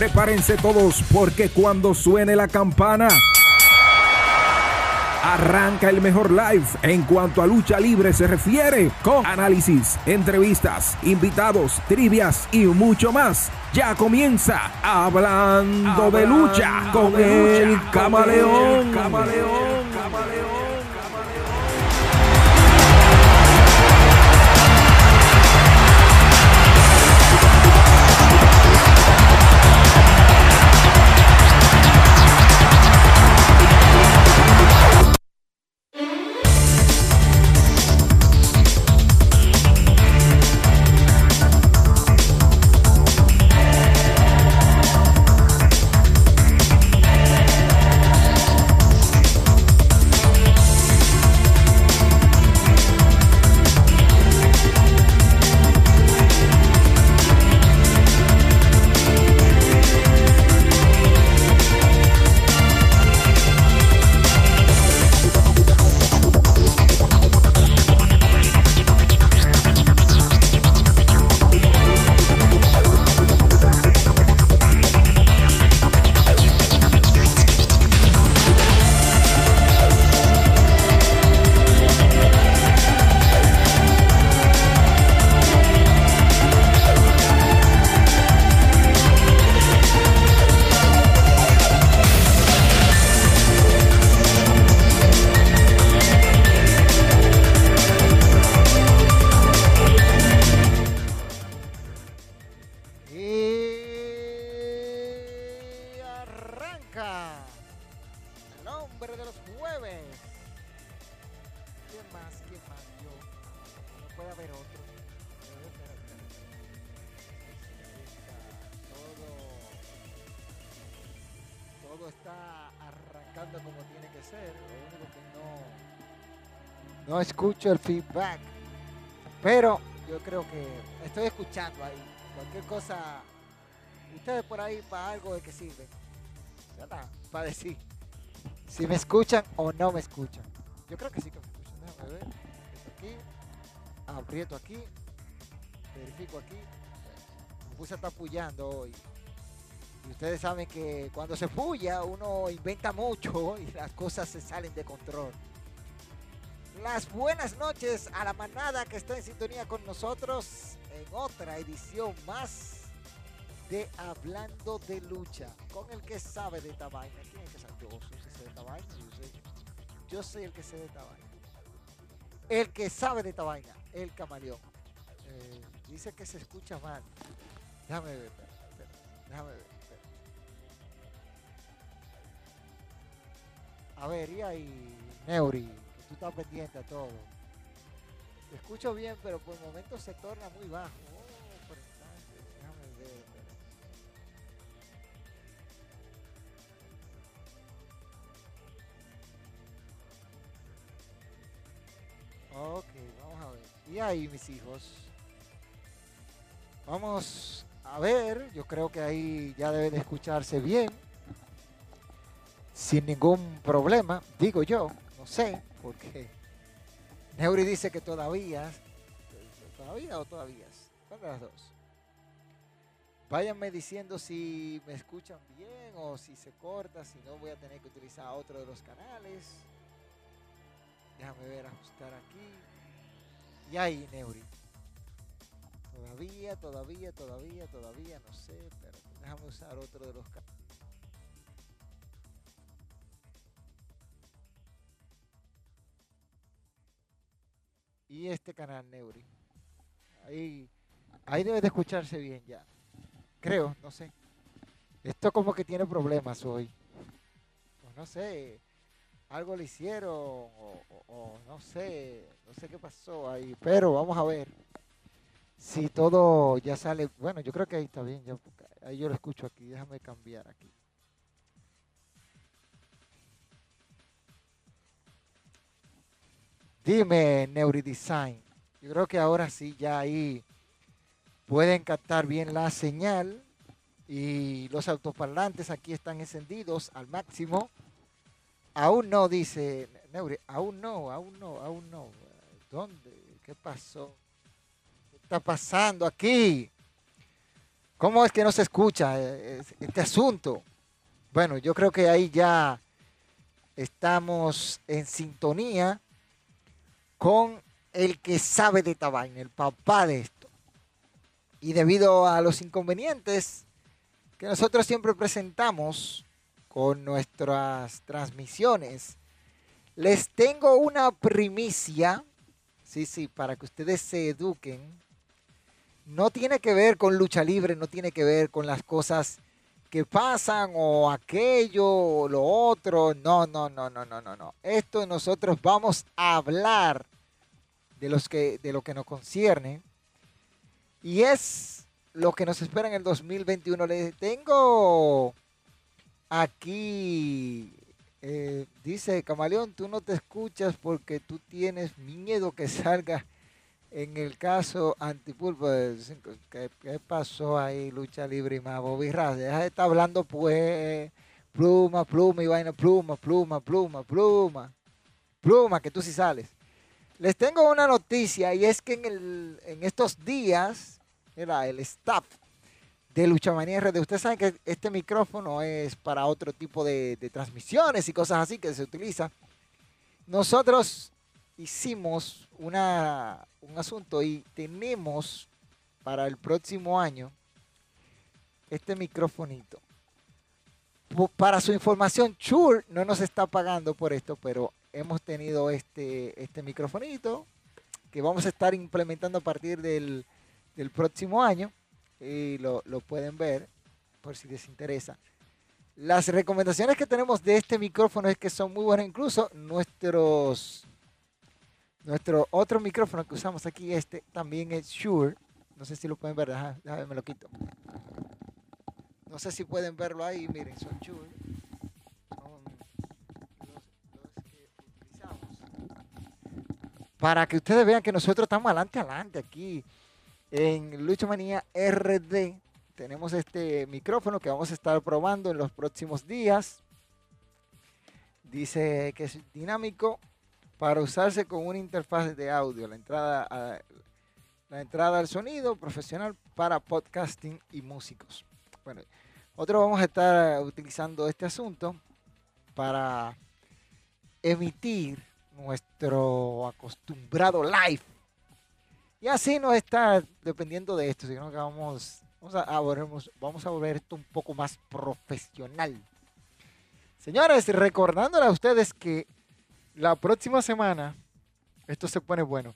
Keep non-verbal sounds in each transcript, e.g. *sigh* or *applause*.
Prepárense todos porque cuando suene la campana... Arranca el mejor live en cuanto a lucha libre se refiere, con análisis, entrevistas, invitados, trivias y mucho más. Ya comienza Hablando, de lucha con, el, camaleón. Y escucho el feedback. Pero yo creo que estoy escuchando ahí. Cualquier cosa, ustedes por ahí para algo de que sirve. ¿Verdad? Para decir si me escuchan o no me escuchan. Yo creo que sí que me escuchan. Déjame ver. Aquí. Aprieto aquí. Verifico aquí. Me puse a estar pullando. Y ustedes saben que cuando se puya uno inventa mucho *laughs* y las cosas se salen de control. Las buenas noches a la manada que está en sintonía con nosotros en otra edición más de Hablando de Lucha con el que sabe de esta vaina. ¿Quién es que sabe? Yo soy el que sé de esta vaina. Yo soy, yo soy el que sé de esta vaina. El que sabe de esta el camaleón. Eh, dice que se escucha mal. Déjame ver, espera, déjame ver. A ver, y ahí, Neuri, tú estás pendiente a todo. Te escucho bien, pero por el momento se torna muy bajo. Oh, por instante, déjame ver. Ok, vamos a ver. Y ahí, mis hijos. Vamos a ver. Yo creo que ahí ya debe de escucharse bien. Sin ningún problema, digo yo. No sé, porque Neuri dice que todavía. ¿Todavía o todavía? ¿Cuál de las dos? Váyanme diciendo si me escuchan bien o si se corta, si no voy a tener que utilizar otro de los canales. Déjame ver, ajustar aquí. Y ahí, Neuri. Todavía, todavía, todavía, todavía, no sé. Pero déjame usar otro de los canales. Y este canal, Neuri. Ahí, ahí debe de escucharse bien ya. Creo, no sé. Esto como que tiene problemas hoy. Pues no sé algo le hicieron o, no sé, no sé qué pasó ahí, pero vamos a ver si todo ya sale. Bueno, yo creo que ahí está bien, ya, ahí yo lo escucho aquí, déjame cambiar aquí. Dime, Neuridesign, yo creo que ahora sí ya ahí pueden captar bien la señal y los autoparlantes aquí están encendidos al máximo. Aún no, dice Neuri, aún no, aún no, aún no. ¿Dónde? ¿Qué pasó? ¿Qué está pasando aquí? ¿Cómo es que no se escucha eh, este asunto? Bueno, yo creo que ahí ya estamos en sintonía con el que sabe de esta el papá de esto. Y debido a los inconvenientes que nosotros siempre presentamos con nuestras transmisiones, les tengo una primicia, sí, sí, para que ustedes se eduquen. No tiene que ver con lucha libre, no tiene que ver con las cosas que pasan o aquello o lo otro. No, no, no, no, no, no, no. Esto nosotros vamos a hablar de, los que, de lo que nos concierne. Y es lo que nos espera en el 2021. Les tengo aquí, eh, dice Camaleón, tú no te escuchas porque tú tienes miedo que salga en el caso antipulpo. ¿Qué, ¿Qué, pasó ahí, lucha libre y más? Bobby deja de estar hablando pues pluma, pluma y vaina, pluma, pluma, pluma, pluma, pluma, que tú sí sales. Les tengo una noticia y es que en, estos días era el staff de Luchamanía RD. Ustedes saben que este micrófono es para otro tipo de, transmisiones y cosas así que se utiliza. Nosotros hicimos una, un asunto y tenemos para el próximo año este microfonito. Para su información, Chur no nos está pagando por esto, pero hemos tenido este, este microfonito que vamos a estar implementando a partir del, próximo año y lo, pueden ver por si les interesa. Las recomendaciones que tenemos de este micrófono es que son muy buenas, incluso nuestros nuestro otro micrófono que usamos aquí, este también es Shure. No sé si lo pueden ver, déjame, me lo quito. No sé si pueden verlo ahí, miren, son Shure. para que ustedes vean que nosotros estamos adelante, adelante aquí en Lucha Manía RD. Tenemos este micrófono que vamos a estar probando en los próximos días. Dice que es dinámico para usarse con una interfaz de audio. La entrada, la entrada al sonido profesional para podcasting y músicos. Bueno, nosotros vamos a estar utilizando este asunto para emitir nuestro acostumbrado live. Y así no está dependiendo de esto, sino que vamos, vamos, a, vamos a volver esto un poco más profesional. Señores, recordándole a ustedes que la próxima semana esto se pone bueno.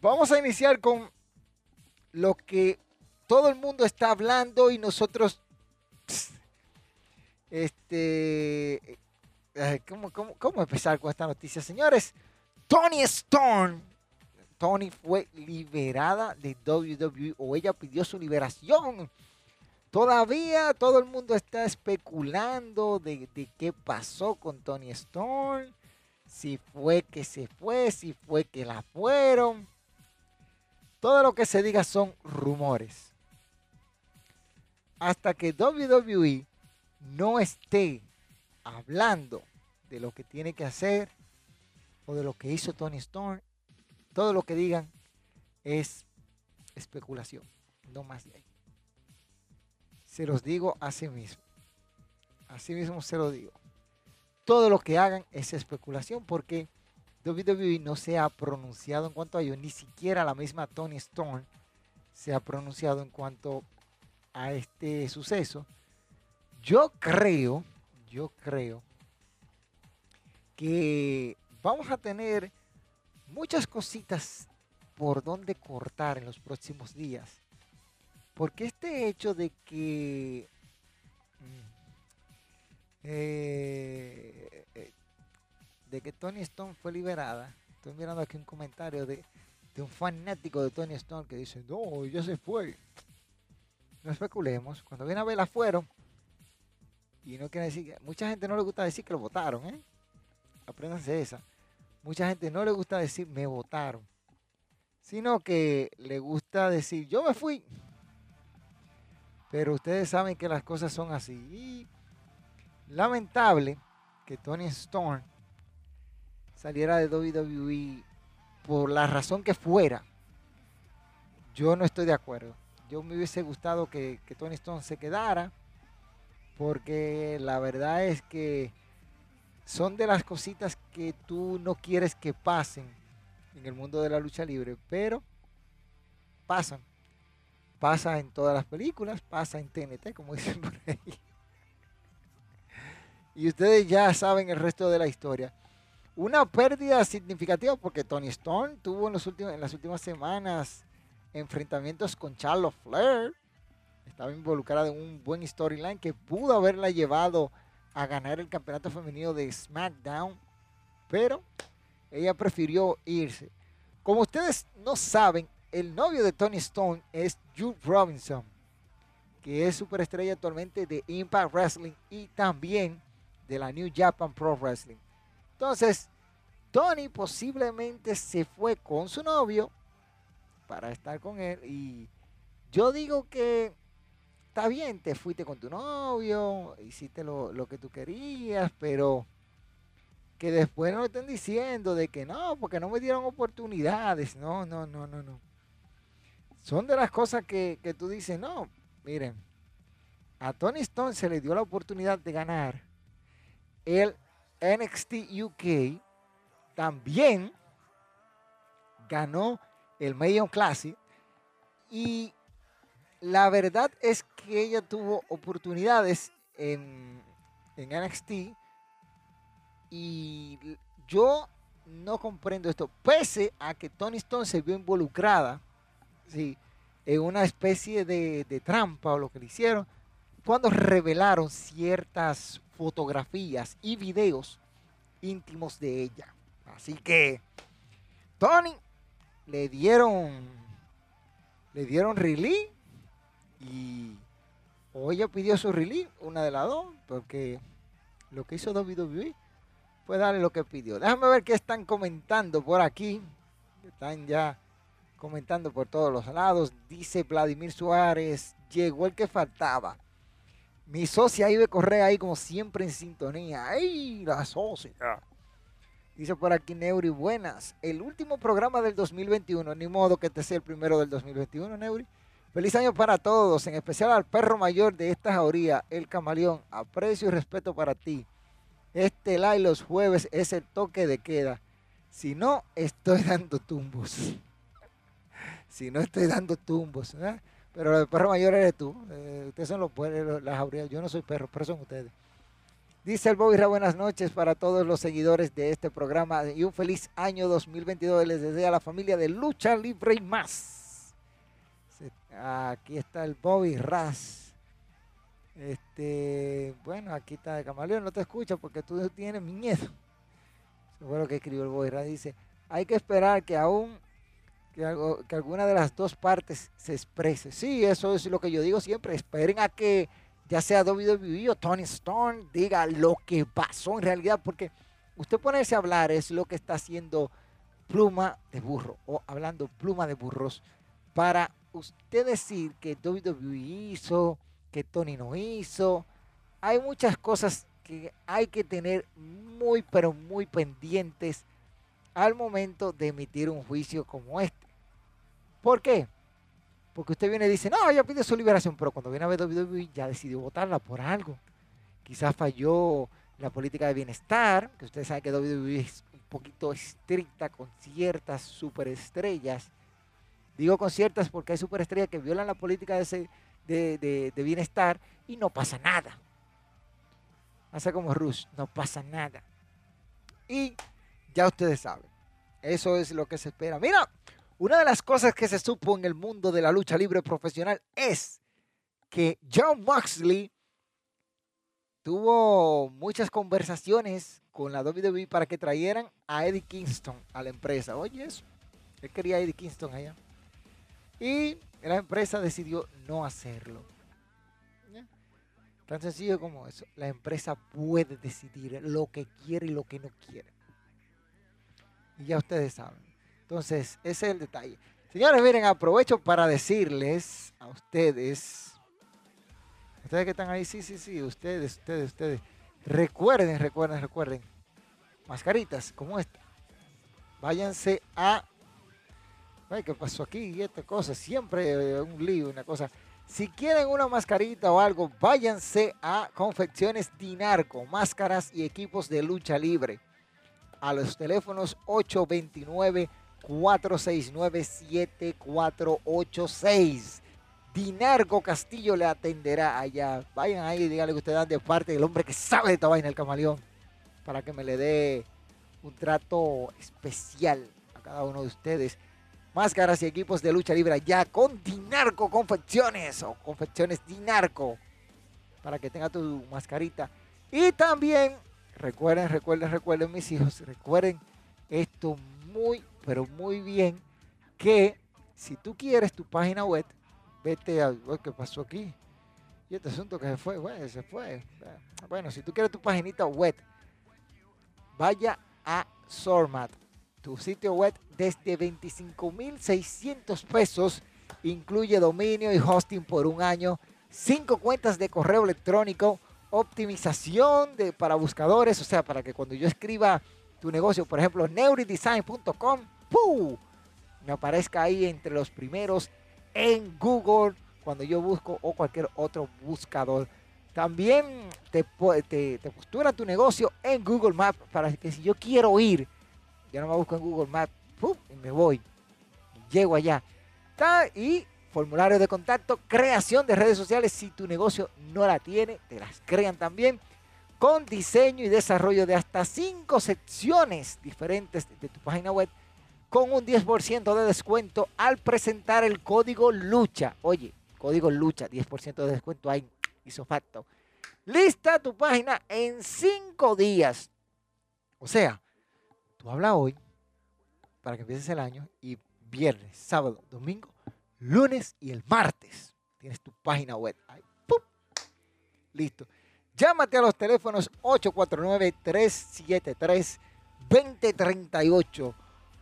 Vamos a iniciar con lo que todo el mundo está hablando y nosotros este ¿cómo, cómo, empezar con esta noticia? Señores, Tony Storm, Tony fue liberada de WWE o ella pidió su liberación. Todavía todo el mundo está especulando de, de qué pasó con Tony Storm. Si fue que se fue, si fue que la fueron. Todo lo que se diga son rumores. Hasta que WWE no esté hablando de lo que tiene que hacer o de lo que hizo Tony Storm, todo lo que digan es especulación, no más de ahí. Se los digo así mismo. Así mismo se lo digo. Todo lo que hagan es especulación porque WWE no se ha pronunciado en cuanto a ello, ni siquiera la misma Tony Storm se ha pronunciado en cuanto a este suceso. Yo creo yo creo que vamos a tener muchas cositas por donde cortar en los próximos días. Porque este hecho de que mm, eh, eh, de que Tony Stone fue liberada, estoy mirando aquí un comentario de, de un fanático de Tony Stone que dice, no, ya se fue. No especulemos, cuando viene a verla fueron, y no quiere decir que mucha gente no le gusta decir que lo votaron, ¿eh? Apréndanse esa. Mucha gente no le gusta decir me votaron, sino que le gusta decir yo me fui. Pero ustedes saben que las cosas son así. Lamentable que Tony Storm saliera de WWE por la razón que fuera. Yo no estoy de acuerdo. yo me hubiese gustado que, que Tony Stone se quedara, porque la verdad es que son de las cositas que tú no quieres que pasen en el mundo de la lucha libre, pero pasan. Pasa en todas las películas, pasa en TNT, como dicen por ahí. Y ustedes ya saben el resto de la historia. Una pérdida significativa porque Tony Stone tuvo en, los últimos, en las últimas semanas enfrentamientos con Charlotte Flair. Estaba involucrada en un buen storyline que pudo haberla llevado a ganar el campeonato femenino de SmackDown. Pero ella prefirió irse. Como ustedes no saben, el novio de Tony Stone es Jude Robinson, que es superestrella actualmente de Impact Wrestling y también de la New Japan Pro Wrestling. Entonces, Tony posiblemente se fue con su novio para estar con él y yo digo que está bien, te fuiste con tu novio, hiciste lo, lo que tú querías, pero que después no estén diciendo de que no, porque no me dieron oportunidades. No, no, no, no, no. Son de las cosas que, que tú dices, no, miren, a Tony Stone se le dio la oportunidad de ganar el NXT UK. También ganó el Million Classic. Y la verdad es que ella tuvo oportunidades en, NXT y yo no comprendo esto, pese a que Tony Stone se vio involucrada sí, en una especie de trampa o lo que le hicieron, cuando revelaron ciertas fotografías y videos íntimos de ella. Así que Tony le dieron le dieron release y o ella pidió su release, una de las dos, porque lo que hizo WWE pues darle lo que pidió. Déjame ver qué están comentando por aquí. Están ya comentando por todos los lados. Dice Vladimir Suárez, llegó el que faltaba. Mi socia Ibe Correa ahí como siempre en sintonía. ¡Ay, la socia! Dice por aquí Neuri, buenas. El último programa del 2021, ni modo que te sea el primero del 2021, Neuri. Feliz año para todos, en especial al perro mayor de esta jauría, el camaleón. Aprecio y respeto para ti. Este live los jueves es el toque de queda. Si no, estoy dando tumbos. *laughs* si no, estoy dando tumbos. ¿eh? Pero el perro mayor eres tú. Eh, ustedes son los perros, las jaurías. Yo no soy perro, pero son ustedes. Dice el Bobby buenas noches para todos los seguidores de este programa y un feliz año 2022 les desea a la familia de Lucha Libre y más. Aquí está el Bobby Raz. Este, bueno, aquí está de Camaleón, no te escucha porque tú tienes miedo. Eso fue lo que escribió el Boira. Dice, hay que esperar que aún que, alguna de las dos partes se exprese. Sí, eso es lo que yo digo siempre. Esperen a que ya sea WWE o Tony Stone diga lo que pasó en realidad, porque usted ponerse a hablar es lo que está haciendo pluma de burro o hablando pluma de burros para usted decir que WWE hizo que Tony no hizo. Hay muchas cosas que hay que tener muy, pero muy pendientes al momento de emitir un juicio como este. ¿Por qué? Porque usted viene y dice, no, ya pide su liberación, pero cuando viene a ver WWE ya decidió votarla por algo. Quizás falló la política de bienestar, que ustedes saben que WWE es un poquito estricta con ciertas superestrellas. Digo con ciertas porque hay superestrellas que violan la política de ese, de, bienestar y no pasa nada. Hace como Rush, no pasa nada. Y ya ustedes saben, eso es lo que se espera. Mira, una de las cosas que se supo en el mundo de la lucha libre profesional es que John Moxley tuvo muchas conversaciones con la WWE para que trajeran a Eddie Kingston a la empresa. Oye, eso. Él quería a Eddie Kingston allá. Y la empresa decidió no hacerlo. Tan sencillo como eso. La empresa puede decidir lo que quiere y lo que no quiere. Y ya ustedes saben. Entonces, ese es el detalle. Señores, miren, aprovecho para decirles a ustedes, ustedes que están ahí, sí, sí, sí, ustedes, ustedes, ustedes, recuerden, recuerden, recuerden, mascaritas como esta. Váyanse a Ay, ¿qué pasó aquí? Y esta cosa, siempre eh, un lío, una cosa. Si quieren una mascarita o algo, váyanse a Confecciones Dinarco, máscaras y equipos de lucha libre. A los teléfonos 829-469-7486. Dinarco Castillo le atenderá allá. Vayan ahí y díganle que ustedes dan de parte del hombre que sabe de esta vaina, el camaleón, para que me le dé un trato especial a cada uno de ustedes. Máscaras y equipos de lucha libre ya con Dinarco Confecciones o Confecciones Dinarco para que tenga tu mascarita. Y también recuerden, recuerden, recuerden mis hijos, recuerden esto muy, pero muy bien que si tú quieres tu página web, vete a qué pasó aquí. Y este asunto que se fue, bueno, se fue. Bueno, si tú quieres tu paginita web, vaya a Sormat, tu sitio web desde 25.600 pesos. Incluye dominio y hosting por un año, cinco cuentas de correo electrónico, optimización de, para buscadores, o sea, para que cuando yo escriba tu negocio, por ejemplo, neuridesign.com, me aparezca ahí entre los primeros en Google cuando yo busco o cualquier otro buscador. También te, te, postura tu negocio en Google Maps para que si yo quiero ir, ya no me busco en Google Maps y me voy. Llego allá. Y formulario de contacto, creación de redes sociales. Si tu negocio no la tiene, te las crean también. Con diseño y desarrollo de hasta cinco secciones diferentes de tu página web. Con un 10% de descuento al presentar el código lucha. Oye, código lucha, 10% de descuento ahí hizo facto. Lista tu página en cinco días. O sea, tú hablas hoy para que empieces el año y viernes, sábado, domingo, lunes y el martes tienes tu página web. Listo. Llámate a los teléfonos 849-373-2038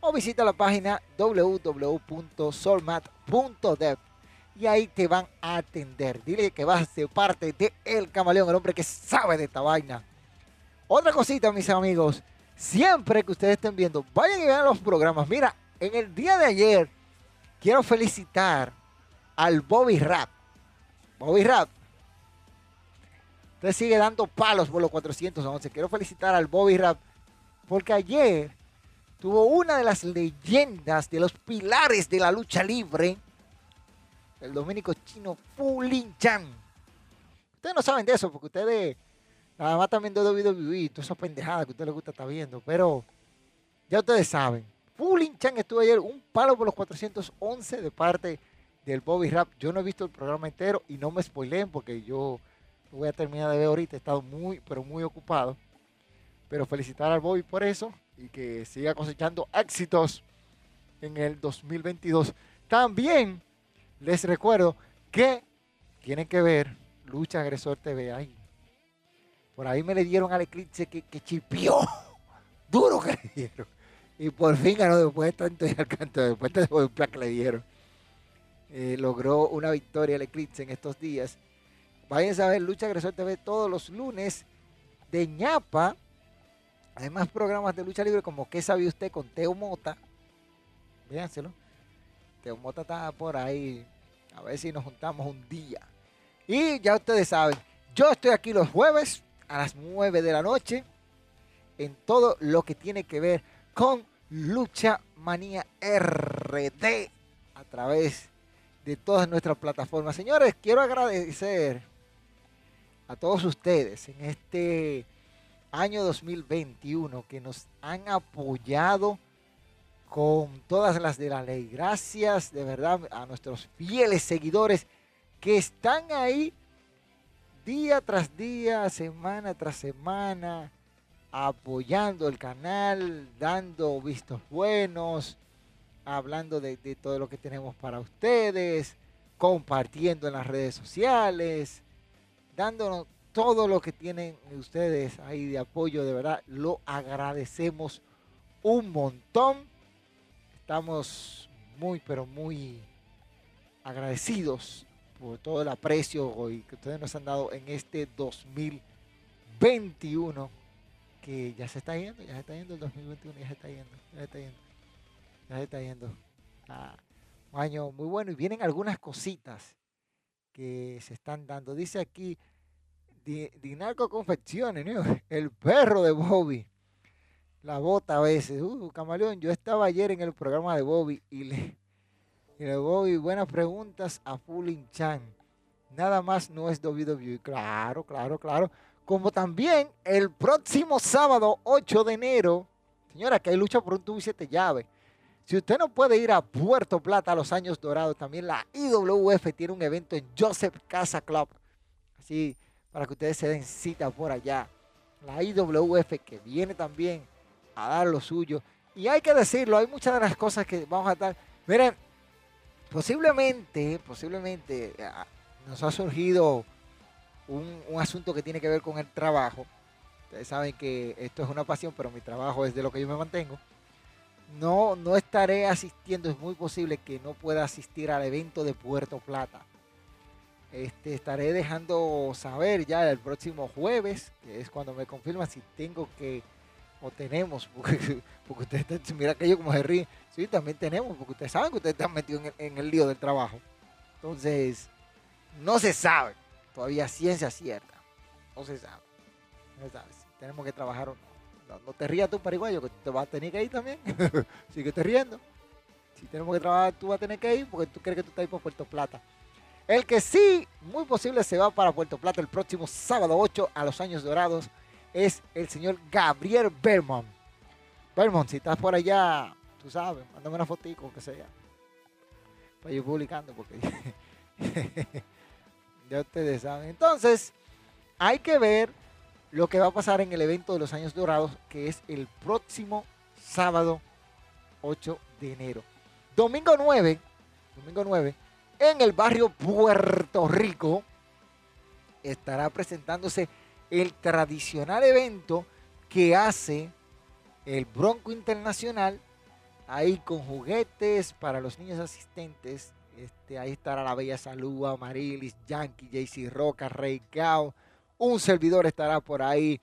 o visita la página www.solmat.dev y ahí te van a atender. Dile que vas de parte de El Camaleón, el hombre que sabe de esta vaina. Otra cosita, mis amigos, siempre que ustedes estén viendo, vayan y vean los programas. Mira, en el día de ayer, quiero felicitar al Bobby Rap. Bobby Rap. Usted sigue dando palos por los 411. Quiero felicitar al Bobby Rap porque ayer tuvo una de las leyendas de los pilares de la lucha libre el dominico chino Fulin Chan. Ustedes no saben de eso porque ustedes nada más también de WWE, toda esa pendejada que a ustedes les gusta estar viendo, pero ya ustedes saben. Fulin Chan estuvo ayer un palo por los 411 de parte del Bobby Rap. Yo no he visto el programa entero y no me spoileen porque yo voy a terminar de ver ahorita. He estado muy, pero muy ocupado. Pero felicitar al Bobby por eso y que siga cosechando éxitos en el 2022. También les recuerdo que tienen que ver Lucha Agresor TV ahí. Por ahí me le dieron al Eclipse que, chipió. *laughs* Duro que le dieron. Y por fin ganó después de tanto y al canto, después de plan que le dieron. Eh, logró una victoria el Eclipse en estos días. Vayan a ver Lucha Agresor TV todos los lunes de ñapa. Además, programas de lucha libre como ¿Qué sabe usted? con Teo Mota. Véanselo un Mota está por ahí. A ver si nos juntamos un día. Y ya ustedes saben, yo estoy aquí los jueves a las 9 de la noche en todo lo que tiene que ver con Lucha Manía RD a través de todas nuestras plataformas. Señores, quiero agradecer a todos ustedes en este año 2021 que nos han apoyado con todas las de la ley. Gracias de verdad a nuestros fieles seguidores que están ahí día tras día, semana tras semana, apoyando el canal, dando vistos buenos, hablando de, todo lo que tenemos para ustedes, compartiendo en las redes sociales, dándonos todo lo que tienen ustedes ahí de apoyo, de verdad, lo agradecemos un montón. Estamos muy, pero muy agradecidos por todo el aprecio que ustedes nos han dado en este 2021 que ya se está yendo, ya se está yendo el 2021, ya se está yendo, ya se está yendo, ya se está yendo. Ah, Un año muy bueno y vienen algunas cositas que se están dando. Dice aquí Dinarco Confecciones, *laughs* el perro de Bobby. La bota a veces. Uh, camaleón, yo estaba ayer en el programa de Bobby y le, y le Bobby, buenas preguntas a Fulin Chan. Nada más no es WWE. Claro, claro, claro. Como también el próximo sábado 8 de enero, señora, que hay lucha por un tubo y siete llaves. Si usted no puede ir a Puerto Plata a los años dorados, también la IWF tiene un evento en Joseph Casa Club. Así, para que ustedes se den cita por allá. La IWF que viene también a dar lo suyo. Y hay que decirlo, hay muchas de las cosas que vamos a estar. Miren, posiblemente, posiblemente eh, nos ha surgido un, asunto que tiene que ver con el trabajo. Ustedes saben que esto es una pasión, pero mi trabajo es de lo que yo me mantengo. No, no estaré asistiendo, es muy posible que no pueda asistir al evento de Puerto Plata. Este, estaré dejando saber ya el próximo jueves, que es cuando me confirma si tengo que o tenemos, *laughs* porque, ustedes mira que yo como se ríe, sí, también tenemos, porque ustedes saben que ustedes están metidos en el, lío del trabajo. Entonces, no se sabe, todavía ciencia cierta, no se sabe, no se sabe si tenemos que trabajar o no. No, te rías tú, pariguayo, que te vas a tener que ir también, *laughs* sigue te riendo. Si tenemos que trabajar, tú vas a tener que ir porque tú crees que tú estás ahí por Puerto Plata. El que sí, muy posible, se va para Puerto Plata el próximo sábado 8 a los años dorados es el señor Gabriel Bermont. Bermont, si estás por allá, tú sabes, mándame una fotico, que sea. Para ir publicando, porque *laughs* ya ustedes saben. Entonces, hay que ver lo que va a pasar en el evento de los años dorados, que es el próximo sábado 8 de enero. Domingo 9, domingo 9, en el barrio Puerto Rico, estará presentándose el tradicional evento que hace el Bronco Internacional, ahí con juguetes para los niños asistentes. Este, ahí estará la Bella Salud, Amarilis, Yankee, JC Roca, Rey Gao. Un servidor estará por ahí.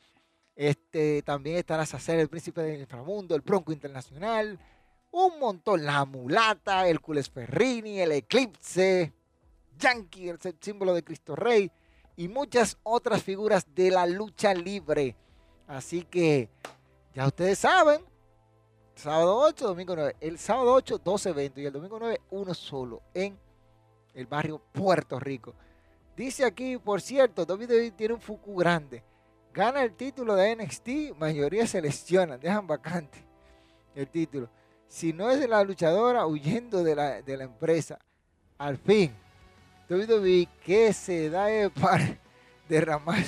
Este, también estará Sacer, el príncipe del inframundo, el Bronco Internacional. Un montón, la mulata, el Ferrini, el Eclipse, Yankee, el símbolo de Cristo Rey y muchas otras figuras de la lucha libre. Así que ya ustedes saben, sábado 8, domingo 9. El sábado 8, dos eventos y el domingo 9, uno solo en el barrio Puerto Rico. Dice aquí, por cierto, WWE tiene un Fuku grande. Gana el título de NXT, mayoría se lesiona, dejan vacante el título. Si no es la luchadora huyendo de la, de la empresa, al fin WWE que se da *laughs* para derramar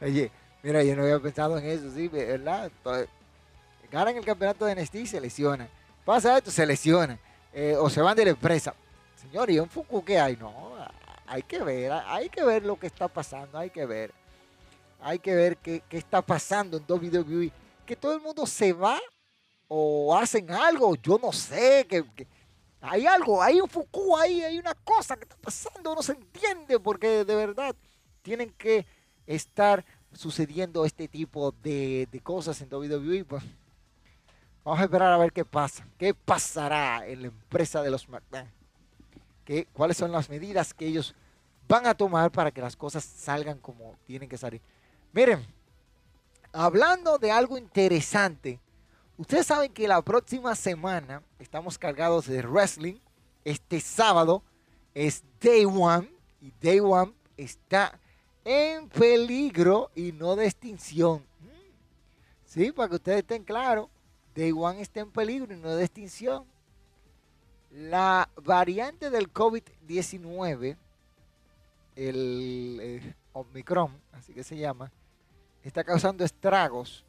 Oye, mira, yo no había pensado en eso, sí, ¿verdad? Ganan el campeonato de NXT y se lesionan. Pasa esto, se lesionan. Eh, o se van de la empresa. Señor, ¿y un Fuku qué hay? No, hay que ver, hay que ver lo que está pasando, hay que ver. Hay que ver qué, qué está pasando en WWE. Que todo el mundo se va o hacen algo, yo no sé, que, hay algo, hay un Foucault ahí, hay una cosa que está pasando, no se entiende, porque de verdad tienen que estar sucediendo este tipo de, cosas en WWE. Pues, vamos a esperar a ver qué pasa, qué pasará en la empresa de los McMahon, ¿Qué, cuáles son las medidas que ellos van a tomar para que las cosas salgan como tienen que salir. Miren, hablando de algo interesante, Ustedes saben que la próxima semana estamos cargados de wrestling. Este sábado es Day One y Day One está en peligro y no de extinción. Sí, para que ustedes estén claros, Day One está en peligro y no de extinción. La variante del COVID-19, el eh, Omicron, así que se llama, está causando estragos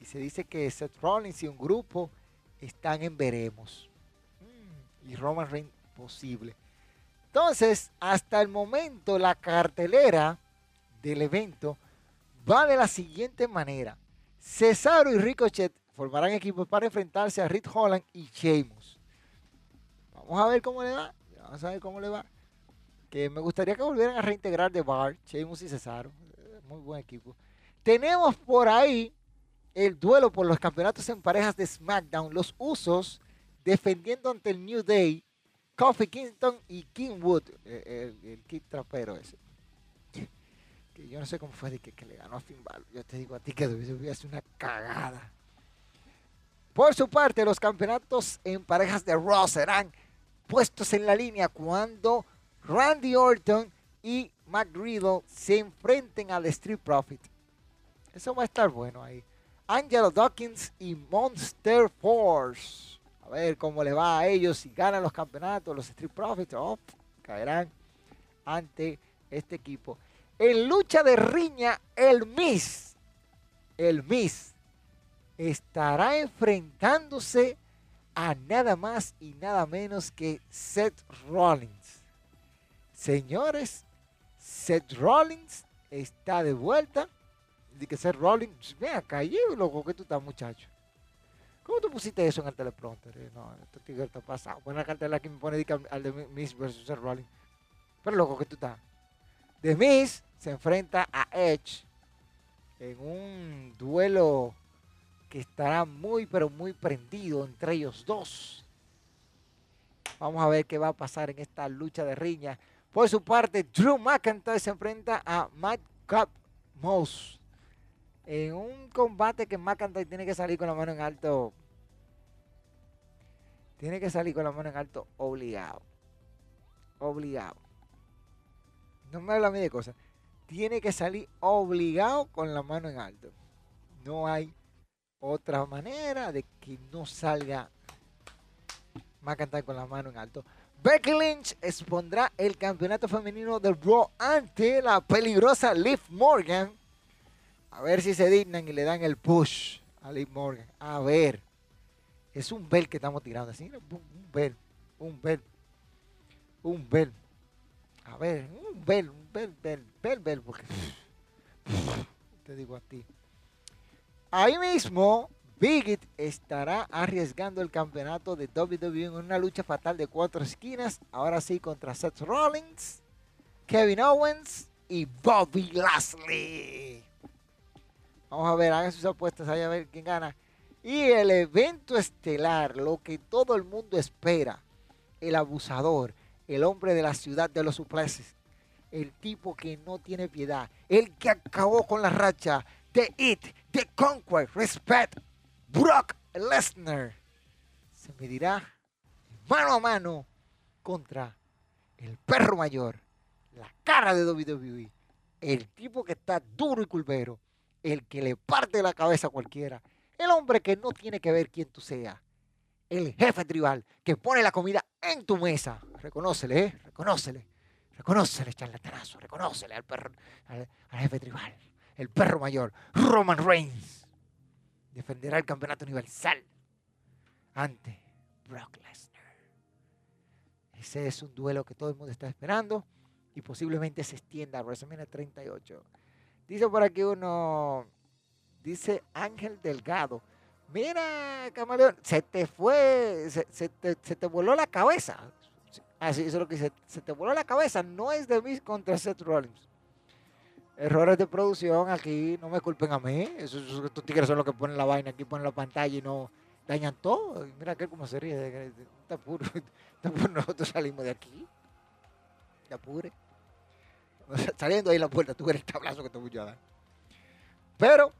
y se dice que Seth Rollins y un grupo están en veremos. Mm, y Roman Reigns posible. Entonces, hasta el momento, la cartelera del evento va de la siguiente manera. Cesaro y Ricochet formarán equipos para enfrentarse a Rick Holland y Sheamus. Vamos a ver cómo le va. Vamos a ver cómo le va. Que me gustaría que volvieran a reintegrar de Bar, Sheamus y Cesaro. Muy buen equipo. Tenemos por ahí el duelo por los campeonatos en parejas de SmackDown, los usos defendiendo ante el New Day, Kofi Kingston y King Wood, eh, el, el, kit trapero ese. Yo no sé cómo fue de que, le ganó a Finn Balor. Yo te digo a ti que hubiera sido una cagada. Por su parte, los campeonatos en parejas de Raw serán puestos en la línea cuando Randy Orton y Riddle se enfrenten al Street Profit. Eso va a estar bueno ahí. Angelo Dawkins y Monster Force. A ver cómo le va a ellos si ganan los campeonatos, los Street Profits. Oh, caerán ante este equipo. En lucha de riña, el Miss, el Miss, estará enfrentándose a nada más y nada menos que Seth Rollins. Señores, Seth Rollins está de vuelta. De que Seth Rollins, ven acá, loco que tú estás, muchacho. ¿Cómo tú pusiste eso en el teleprompter? Eh, no, esto tigre está pasado. La cartela que me pone al de Miss versus Rollins. Pero loco que tú estás. The Miss se enfrenta a Edge en un duelo que estará muy, pero muy prendido entre ellos dos. Vamos a ver qué va a pasar en esta lucha de riña. Por su parte, Drew McIntyre se enfrenta a Matt Cup Mouse en un combate que McIntyre tiene que salir con la mano en alto. Tiene que salir con la mano en alto obligado. Obligado. No me habla a mí de cosas. Tiene que salir obligado con la mano en alto. No hay otra manera de que no salga McIntyre con la mano en alto. Becky Lynch expondrá el campeonato femenino del Raw ante la peligrosa Liv Morgan. A ver si se dignan y le dan el push a Liv Morgan. A ver. Es un bel que estamos tirando así. Un bel. Un bel. Un bel. A ver, un bel, un bel, bel, bel, bel, porque *laughs* te digo a ti. Ahí mismo, Bigit estará arriesgando el campeonato de WWE en una lucha fatal de cuatro esquinas. Ahora sí, contra Seth Rollins, Kevin Owens y Bobby Lashley. Vamos a ver, hagan sus apuestas ahí a ver quién gana. Y el evento estelar, lo que todo el mundo espera. El abusador, el hombre de la ciudad de los suplexes. El tipo que no tiene piedad. El que acabó con la racha The It, The Conquer, Respect, Brock Lesnar se medirá mano a mano contra el perro mayor, la cara de WWE, el tipo que está duro y culpero, el que le parte la cabeza a cualquiera, el hombre que no tiene que ver quién tú seas, el jefe tribal que pone la comida en tu mesa. Reconócele, ¿eh? Reconócele. Reconócele, charlatanazo. Reconócele al, perro, al jefe tribal el perro mayor, Roman Reigns, defenderá el campeonato universal ante Brock Lesnar. Ese es un duelo que todo el mundo está esperando y posiblemente se extienda a WrestleMania 38. Dice por aquí uno, dice Ángel Delgado, mira, camaleón, se te fue, se, te, voló la cabeza. Así, eso es lo que dice, se te voló la cabeza, no es de mí contra Seth Rollins errores de producción aquí, no me culpen a mí. Esos, estos tigres son los que ponen la vaina aquí, ponen la pantalla y no dañan todo. mira que como se ríe. Está puro. Nosotros salimos de aquí. De apure. *laughs* Saliendo ahí la puerta, tú eres el tablazo que te voy a dar. Pero,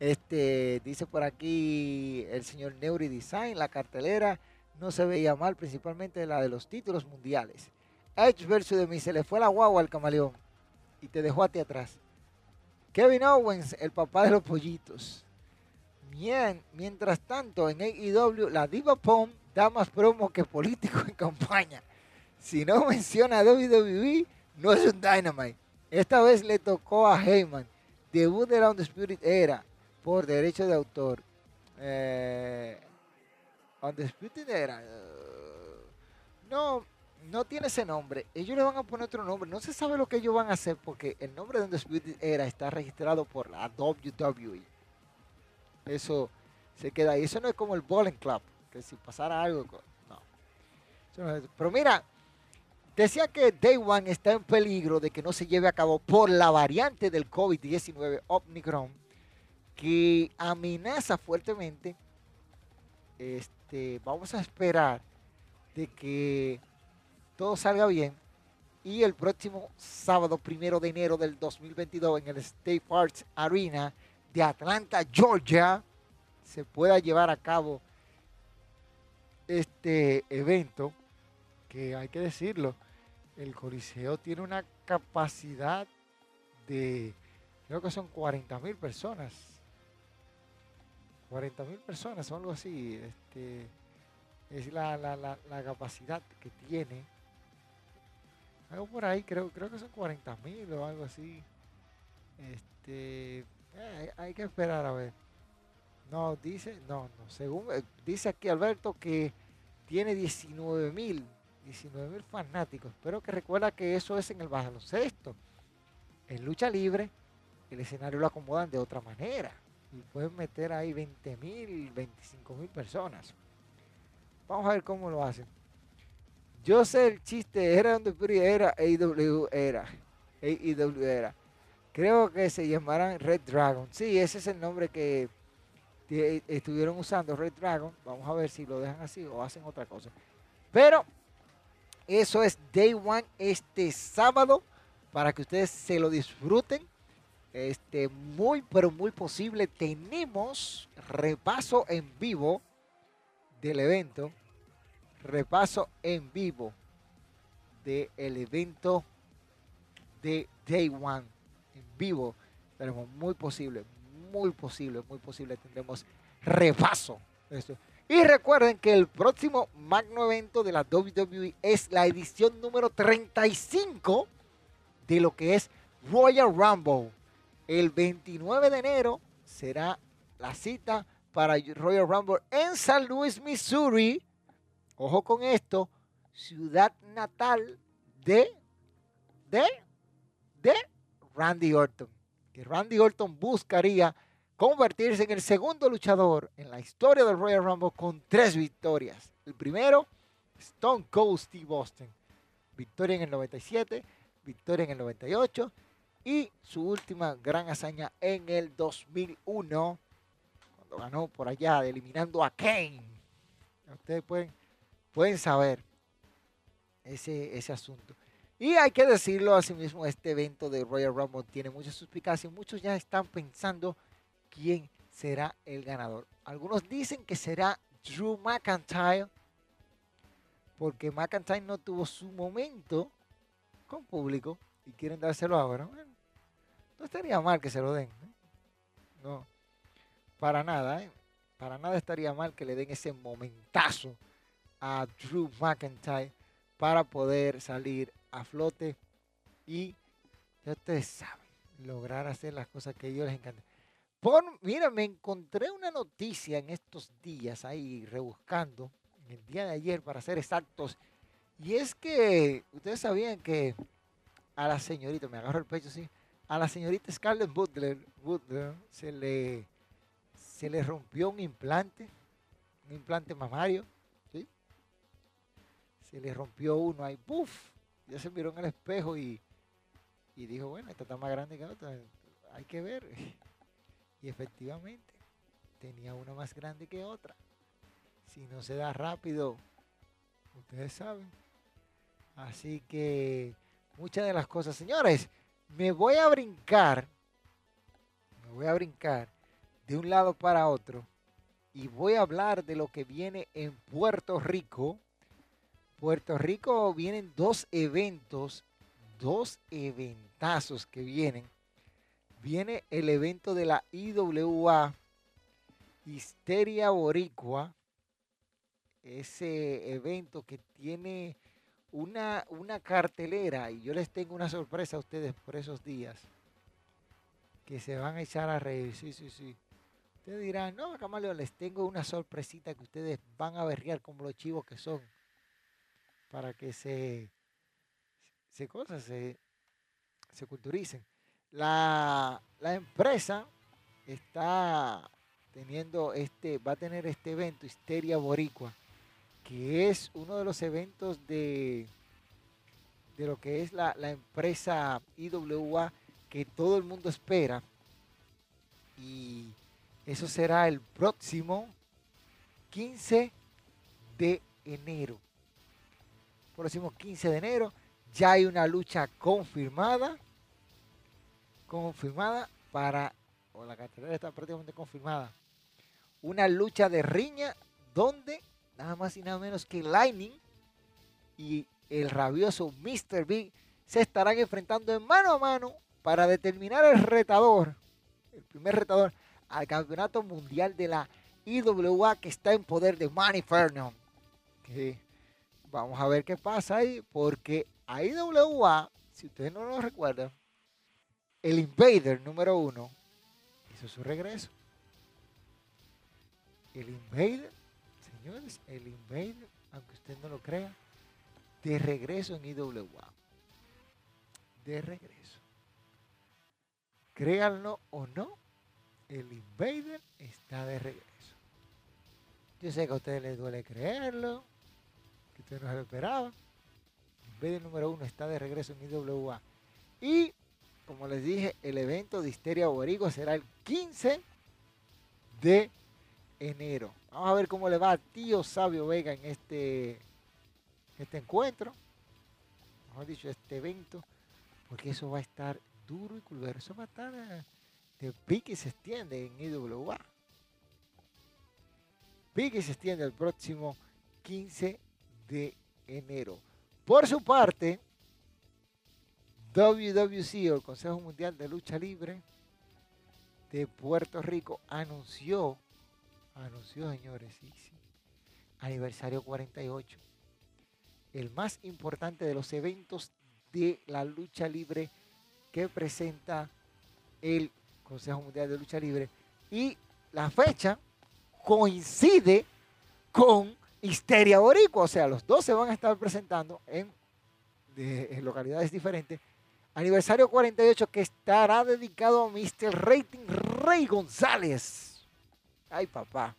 este, dice por aquí el señor Neuri Design, la cartelera no se veía mal, principalmente la de los títulos mundiales. Edge versus de mí, se le fue la guagua al camaleón y te dejó a ti atrás. Kevin Owens, el papá de los pollitos. Bien, mientras tanto, en AEW, la Diva Pom da más promo que político en campaña. Si no menciona a WWE, no es un Dynamite. Esta vez le tocó a Heyman. Debut de la Undisputed Era por derecho de autor. Eh, Undisputed Era. Uh, no, no tiene ese nombre. Ellos le van a poner otro nombre. No se sabe lo que ellos van a hacer porque el nombre de Undisputed Era está registrado por la WWE. Eso se queda ahí. Eso no es como el Bowling Club, que si pasara algo, no. Pero mira, decía que Day One está en peligro de que no se lleve a cabo por la variante del COVID-19 Omicron que amenaza fuertemente. Este, vamos a esperar de que todo salga bien y el próximo sábado primero de enero del 2022 en el State Arts Arena de Atlanta, Georgia, se pueda llevar a cabo este evento que hay que decirlo, el Coliseo tiene una capacidad de, creo que son 40 mil personas. 40 mil personas o algo así. Este, es la, la, la, capacidad que tiene. Algo por ahí, creo, creo que son 40 mil o algo así. Este, eh, hay que esperar a ver. No, dice, no, no, según, eh, dice aquí Alberto que tiene 19 mil 19 mil fanáticos, pero que recuerda que eso es en el baloncesto. En lucha libre, el escenario lo acomodan de otra manera. Y pueden meter ahí 20 mil, 25 mil personas. Vamos a ver cómo lo hacen. Yo sé el chiste, era donde era AEW era. AEW era. Creo que se llamarán Red Dragon. Sí, ese es el nombre que estuvieron usando, Red Dragon. Vamos a ver si lo dejan así o hacen otra cosa. Pero eso es Day One este sábado para que ustedes se lo disfruten. Este, muy, pero muy posible. Tenemos repaso en vivo del evento. Repaso en vivo del evento de Day One. En vivo. Tenemos muy posible, muy posible, muy posible. Tendremos repaso. Y recuerden que el próximo magno evento de la WWE es la edición número 35 de lo que es Royal Rumble. El 29 de enero será la cita para Royal Rumble en San Luis, Missouri. Ojo con esto, ciudad natal de, de, de Randy Orton. Que Randy Orton buscaría convertirse en el segundo luchador en la historia del Royal Rumble con tres victorias. El primero, Stone Cold Steve Austin. Victoria en el 97, victoria en el 98 y su última gran hazaña en el 2001, cuando ganó por allá, eliminando a Kane. Ustedes pueden, pueden saber ese, ese asunto. Y hay que decirlo, asimismo, este evento de Royal Rumble tiene muchas suspicacias. Muchos ya están pensando quién será el ganador. Algunos dicen que será Drew McIntyre, porque McIntyre no tuvo su momento con público y quieren dárselo ahora. no estaría mal que se lo den. ¿eh? No, para nada, ¿eh? para nada estaría mal que le den ese momentazo a Drew McIntyre para poder salir a flote y ya ustedes saben, lograr hacer las cosas que a ellos les encantan mira, me encontré una noticia en estos días ahí rebuscando, el día de ayer para ser exactos, y es que ustedes sabían que a la señorita, me agarro el pecho así, a la señorita Scarlett Butler, se, le, se le rompió un implante, un implante mamario, ¿sí? Se le rompió uno ahí, ¡puf! Ya se miró en el espejo y, y dijo, bueno, esta está más grande que otra, hay que ver. Y efectivamente, tenía una más grande que otra. Si no se da rápido, ustedes saben. Así que muchas de las cosas, señores, me voy a brincar, me voy a brincar de un lado para otro y voy a hablar de lo que viene en Puerto Rico. Puerto Rico vienen dos eventos, dos eventazos que vienen viene el evento de la IWA, Histeria Boricua, ese evento que tiene una, una cartelera y yo les tengo una sorpresa a ustedes por esos días que se van a echar a reír, sí, sí, sí. Ustedes dirán, no, Camaleo, les tengo una sorpresita que ustedes van a berrear como los chivos que son para que se, se cosas, se, se culturicen. La, empresa está teniendo este, va a tener este evento, Histeria Boricua, que es uno de los eventos de, de lo que es la, empresa IWA que todo el mundo espera. Y Eso será el próximo 15 de enero. Próximo 15 de enero. Ya hay una lucha confirmada. Confirmada para. O la cartelera está prácticamente confirmada. Una lucha de riña donde nada más y nada menos que Lightning y el rabioso Mr. Big se estarán enfrentando en mano a mano para determinar el retador, el primer retador al campeonato mundial de la IWA que está en poder de Manny Ferno. vamos a ver qué pasa ahí, porque a IWA, si ustedes no lo recuerdan, el Invader número uno hizo su regreso. El Invader, señores, el Invader, aunque usted no lo crea, de regreso en IWA. De regreso. Créanlo o no, el Invader está de regreso. Yo sé que a ustedes les duele creerlo, que ustedes no se lo esperaban. Invader número uno está de regreso en IWA. Y, como les dije, el evento de Histeria Boricua será el 15 de enero. Vamos a ver cómo le va a Tío Sabio Vega en este, este encuentro. Mejor dicho, este evento. Porque eso va a estar duro y culvero. Eso va a estar eh, de pique y se extiende en IWA. Pique y se extiende el próximo 15 de enero. Por su parte, WWC, o el Consejo Mundial de Lucha Libre de Puerto Rico, anunció anunció, señores, sí, sí, aniversario 48. El más importante de los eventos de la lucha libre que presenta el Consejo Mundial de Lucha Libre. Y la fecha coincide con Histeria Boricua. O sea, los dos se van a estar presentando en, en localidades diferentes. Aniversario 48 que estará dedicado a Mr. Rating Rey González Ay, papá.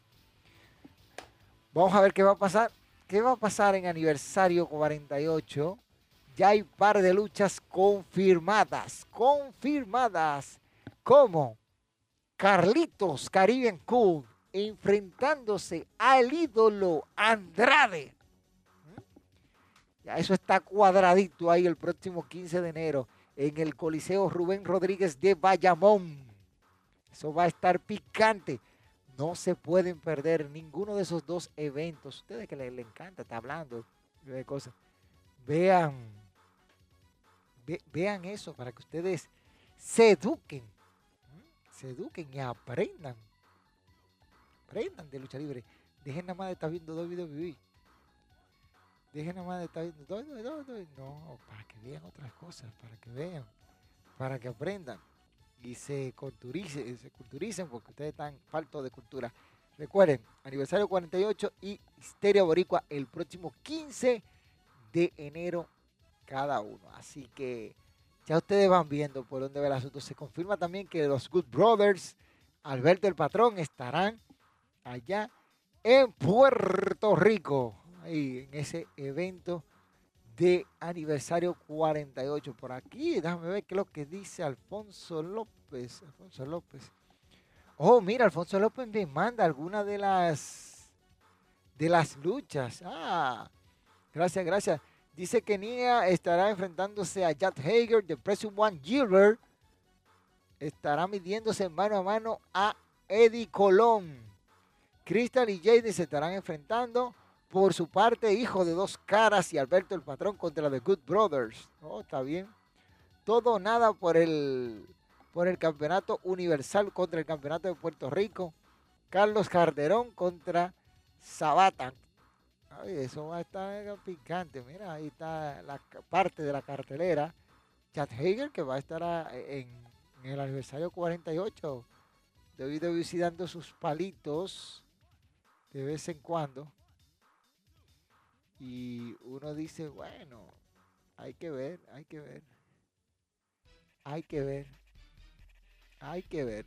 Vamos a ver qué va a pasar. ¿Qué va a pasar en aniversario 48? Ya hay par de luchas confirmadas. Confirmadas. Como Carlitos Caribbean Cool enfrentándose al ídolo Andrade. ¿Mm? Ya eso está cuadradito ahí el próximo 15 de enero en el Coliseo Rubén Rodríguez de Bayamón. Eso va a estar picante. No se pueden perder ninguno de esos dos eventos. Ustedes que les, encanta, está hablando de cosas. Vean, vean eso para que ustedes se eduquen. Se eduquen y aprendan. Aprendan de lucha libre. Dejen nada más de estar viendo WWE. Dejen nada más de estar viendo. No, para que vean otras cosas, para que vean, para que aprendan y se culturicen, se culturicen porque ustedes están faltos de cultura. Recuerden, aniversario 48 y Histeria Boricua el próximo 15 de enero cada uno. Así que ya ustedes van viendo por dónde va el asunto. Se confirma también que los Good Brothers, Alberto el Patrón, estarán allá en Puerto Rico, ahí en ese evento de aniversario 48 por aquí. Déjame ver qué es lo que dice Alfonso López. Alfonso López. Oh, mira, Alfonso López me manda alguna de las de las luchas. Ah, gracias, gracias. Dice que Nia estará enfrentándose a Jack Hager de President One Gilbert. Estará midiéndose mano a mano a Eddie Colón. Crystal y Jade se estarán enfrentando por su parte, hijo de dos caras y Alberto el patrón contra The Good Brothers. Oh, está bien. Todo nada por el, por el campeonato universal contra el campeonato de Puerto Rico. Carlos Carderón contra Sabata. Ay, eso va a estar picante. Mira, ahí está la parte de la cartelera. Chad Hager que va a estar en, el aniversario 48. Debido a dando sus palitos de vez en cuando. Y uno dice, bueno, hay que ver, hay que ver. Hay que ver. Hay que ver.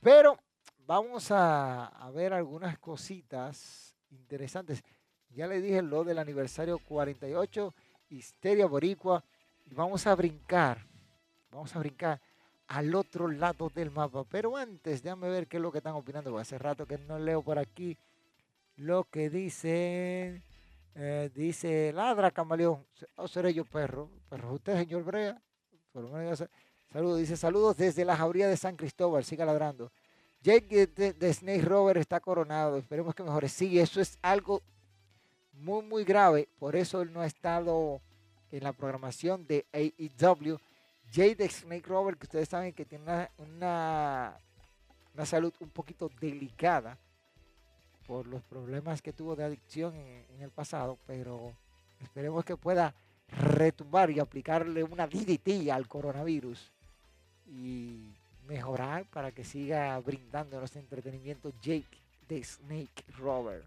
Pero vamos a, ver algunas cositas interesantes. Ya le dije lo del aniversario 48, Histeria Boricua. Vamos a brincar. Vamos a brincar al otro lado del mapa. Pero antes, déjame ver qué es lo que están opinando. Hace rato que no leo por aquí lo que dicen. Eh, dice, ladra camaleón. O oh, seré yo perro. Perro usted, señor Brea. Saludos, dice saludos desde la jauría de San Cristóbal. Siga ladrando. Jake de, Snake Rover está coronado. Esperemos que mejore. Sí, eso es algo muy, muy grave. Por eso él no ha estado en la programación de AEW. Jake de Snake Rover, que ustedes saben que tiene una, una, salud un poquito delicada por los problemas que tuvo de adicción en, el pasado, pero esperemos que pueda retumbar y aplicarle una DDT al coronavirus y mejorar para que siga brindándonos entretenimiento Jake de Snake Rover.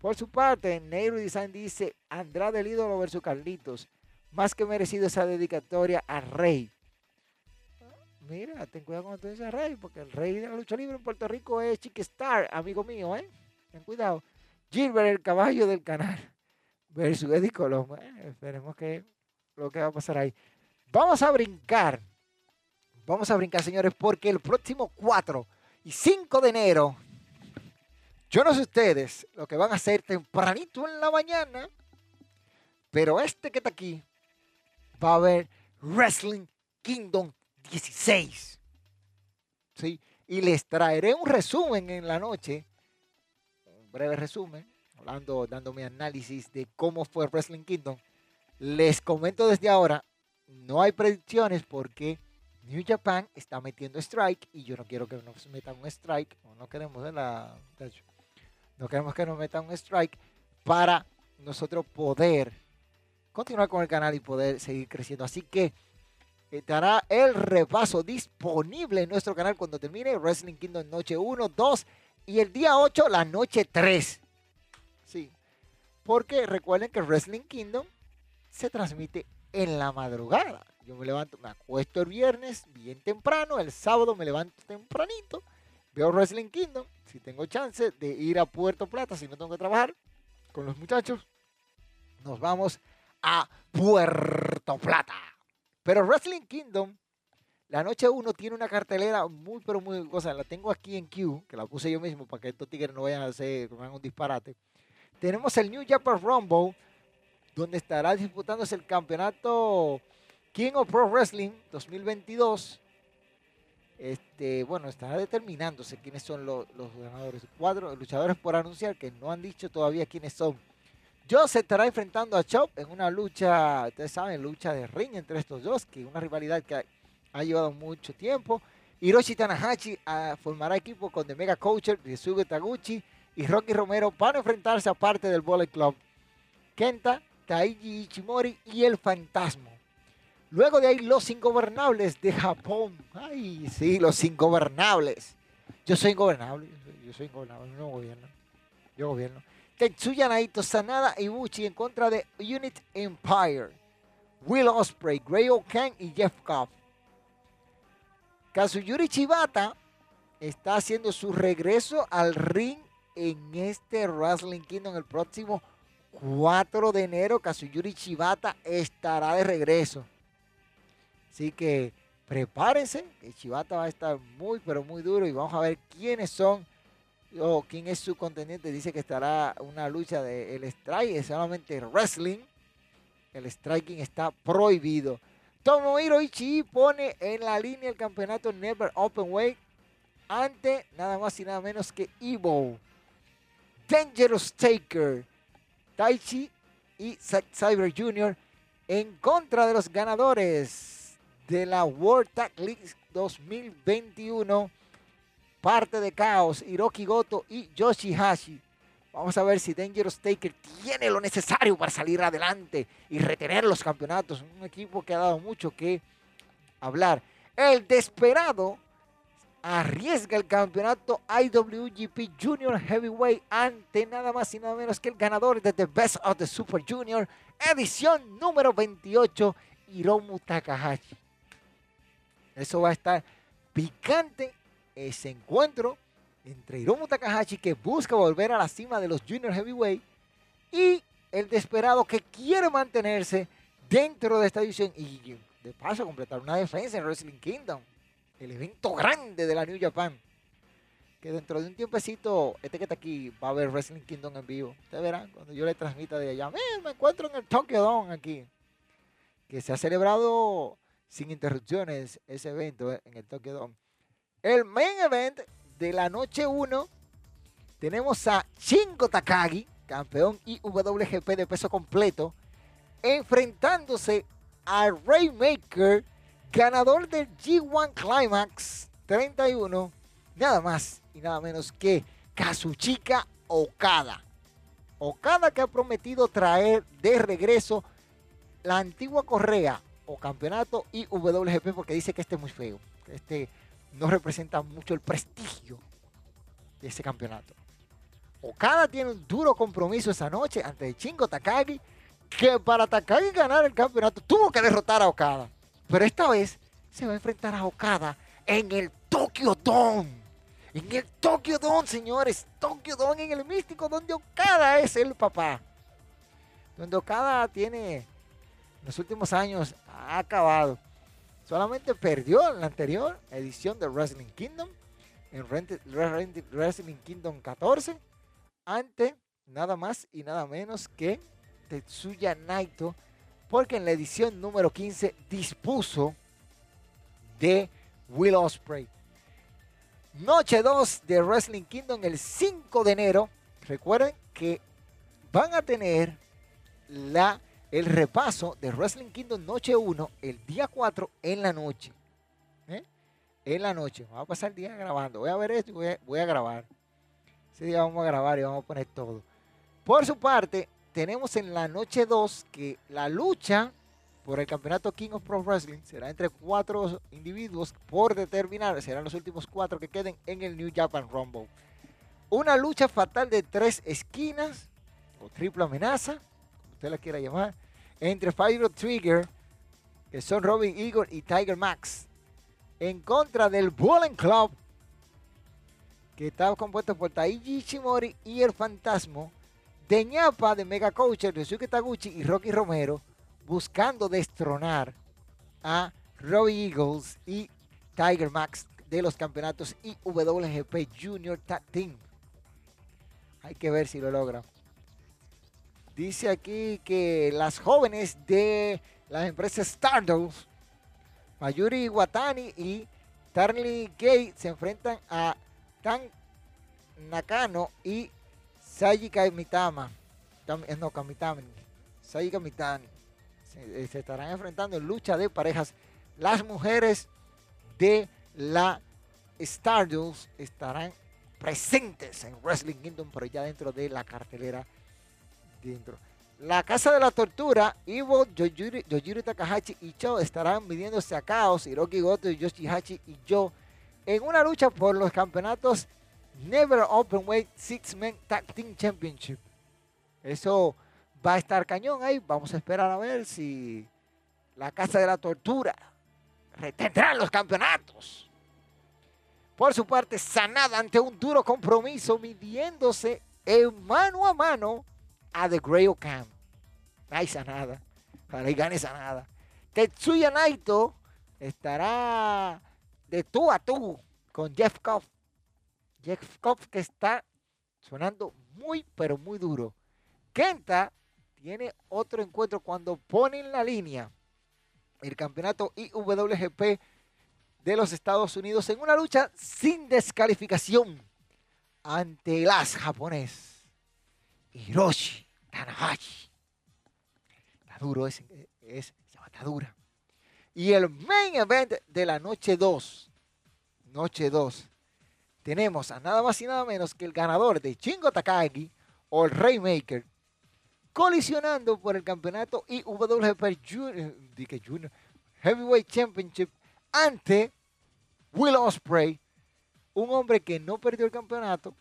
Por su parte, Nero Design dice Andrade el ídolo versus Carlitos. Más que merecido esa dedicatoria a Rey. Mira, ten cuidado cuando tú dices Rey, porque el rey de la lucha libre en Puerto Rico es Chick Star, amigo mío, ¿eh? Ten cuidado. Gilbert, el caballo del canal, *laughs* versus Eddie. Eh, esperemos que lo que va a pasar ahí. Vamos a brincar Vamos a brincar, señores, porque el próximo 4 y 5 de enero, yo no sé ustedes lo que van a hacer tempranito en la mañana, pero este que está aquí va a ver Wrestling Kingdom 16. ¿Sí? Y les traeré un resumen en la noche, un breve resumen, hablando, dando mi análisis de cómo fue Wrestling Kingdom. Les comento desde ahora, no hay predicciones porque New Japan está metiendo strike y yo no quiero que nos metan un strike, no queremos la, no queremos que nos metan un strike para nosotros poder continuar con el canal y poder seguir creciendo. Así que estará el repaso disponible en nuestro canal cuando termine Wrestling Kingdom noche 1, 2 y el día 8 la noche 3. Sí, porque recuerden que Wrestling Kingdom se transmite en la madrugada. Yo me levanto, me acuesto el viernes bien temprano, el sábado me levanto tempranito, veo Wrestling Kingdom, si tengo chance de ir a Puerto Plata, si no tengo que trabajar con los muchachos, nos vamos a Puerto Plata. Pero Wrestling Kingdom, la noche 1 tiene una cartelera muy, pero muy cosa. La tengo aquí en Q, que la puse yo mismo para que estos tigres no vayan a hacer un disparate. Tenemos el New Japan Rumble, donde estará disputándose el campeonato King of Pro Wrestling 2022. Este, bueno, está determinándose quiénes son los, ganadores. Cuatro luchadores por anunciar que no han dicho todavía quiénes son. Joe se estará enfrentando a Chop en una lucha, ustedes saben, lucha de ring entre estos dos, que una rivalidad que ha, llevado mucho tiempo. Hiroshi Tanahashi ah, formará equipo con The Mega Coacher, Ryosuke Taguchi y Rocky Romero para enfrentarse a parte del Bullet Club. Kenta, Taiji Ichimori y el Fantasma. Luego de ahí, los ingobernables de Japón. Ay, sí, los ingobernables. Yo soy ingobernable. Yo soy ingobernable. No gobierno. Yo gobierno. Tetsuya Naito, Sanada Ibuchi en contra de Unit Empire. Will Osprey, Gray O'Kane y Jeff Cobb. Kazuyuri Chibata está haciendo su regreso al ring en este Wrestling Kingdom el próximo 4 de enero. Kazuyuri Chibata estará de regreso. Así que prepárense, que Chivata va a estar muy, pero muy duro y vamos a ver quiénes son o quién es su contendiente. Dice que estará una lucha de el strike, es solamente wrestling. El striking está prohibido. Tomohiro Ishii pone en la línea el campeonato Never Open Weight ante nada más y nada menos que Evo. Dangerous Taker, Taichi y Zack Cyber Jr. en contra de los ganadores de la World Tag League 2021. Parte de Caos, Hiroki Goto y Yoshihashi. Vamos a ver si Dangerous Taker tiene lo necesario para salir adelante y retener los campeonatos. Un equipo que ha dado mucho que hablar. El desesperado arriesga el campeonato IWGP Junior Heavyweight ante nada más y nada menos que el ganador de The Best of the Super Junior, edición número 28, Hiromu Takahashi. Eso va a estar picante ese encuentro entre Hiromu Takahashi que busca volver a la cima de los Junior Heavyweight y el desesperado que quiere mantenerse dentro de esta división y de paso completar una defensa en Wrestling Kingdom. el evento grande de la New Japan. Que dentro de un tiempecito, este que está aquí, va a haber Wrestling Kingdom en vivo. Ustedes verán cuando yo le transmita de allá. me encuentro en el Tokyo Dome aquí. Que se ha celebrado sin interrupciones ese evento eh, en el Tokyo Dome. El main event de la noche 1 tenemos a Shingo Takagi, campeón IWGP de peso completo, enfrentándose a Raymaker, ganador del G1 Climax 31, nada más y nada menos que Kazuchika Okada. Okada que ha prometido traer de regreso la antigua correa o campeonato IWGP porque dice que este es muy feo, este no representa mucho el prestigio de ese campeonato. Okada tiene un duro compromiso esa noche ante Chingo Takagi, que para Takagi ganar el campeonato tuvo que derrotar a Okada. Pero esta vez se va a enfrentar a Okada en el Tokyo Dome. En el Tokyo Dome, señores. Tokyo Dome en el místico, donde Okada es el papá. Donde Okada tiene, en los últimos años, ha acabado. Solamente perdió en la anterior edición de Wrestling Kingdom, en Wrestling Kingdom 14 ante nada más y nada menos que Tetsuya Naito, porque en la edición número 15 dispuso de Will Osprey. Noche 2 de Wrestling Kingdom el 5 de enero. Recuerden que van a tener la, el repaso de Wrestling Kingdom Noche 1 el día 4 en la noche. ¿eh? En la noche. Vamos a pasar el día grabando. Voy a ver esto y voy a grabar. Ese día vamos a grabar y vamos a poner todo. Por su parte, tenemos en la noche 2 que la lucha por el campeonato King of Pro Wrestling será entre cuatro individuos por determinar. Serán los últimos cuatro que queden en el New Japan Rumble. Una lucha fatal de tres esquinas o triple amenaza, usted la quiera llamar, entre Fire Trigger, que son Robin Eagle y Tiger Max, en contra del Bullet Club que estaba compuesto por Taiji Ishimori y el Fantasma, de ñapa de Mega Coacher, Ryosuke Taguchi y Rocky Romero, buscando destronar a Robbie Eagles y Tiger Max de los campeonatos IWGP Junior Tag Team. Hay que ver si lo logra. Dice aquí que las jóvenes de las empresas Stardust, Mayuri Watani y Tarly Gay se enfrentan a Tan Nakano y Sayi Kamitama. Eh, no, Kamitami. Sayi Kamitani. Eh, se, estarán enfrentando en lucha de parejas. Las mujeres de la Stardust estarán presentes en Wrestling Kingdom, pero ya dentro de la cartelera. Dentro. La Casa de la Tortura, Ivo, Yojiro Takahashi y Cho estarán midiéndose a Caos, Hiroki Goto, Yoshihachi y Yo en una lucha por los campeonatos Never Open Weight Six Men Tag Team Championship. Eso va a estar cañón ahí. Vamos a esperar a ver si la Casa de la Tortura retendrá los campeonatos. Por su parte, Sanada ante un duro compromiso midiéndose en mano a mano a The Grey Camp. Ay, Sanada. Para que gane Sanada. Tetsuya Naito estará de tú a tú con Jeff Koff. Jeff Koff que está sonando muy, pero muy duro. Kenta tiene otro encuentro cuando pone en la línea el campeonato IWGP de los Estados Unidos en una lucha sin descalificación ante el as Hiroshi Tanahashi. Está duro, es, es, está dura. Y el main event de la noche 2, noche 2, tenemos a nada más y nada menos que el ganador de Chingo Takagi o el Raymaker colisionando por el campeonato IWGP Junior, Heavyweight Championship ante Will Osprey, un hombre que no perdió el campeonato,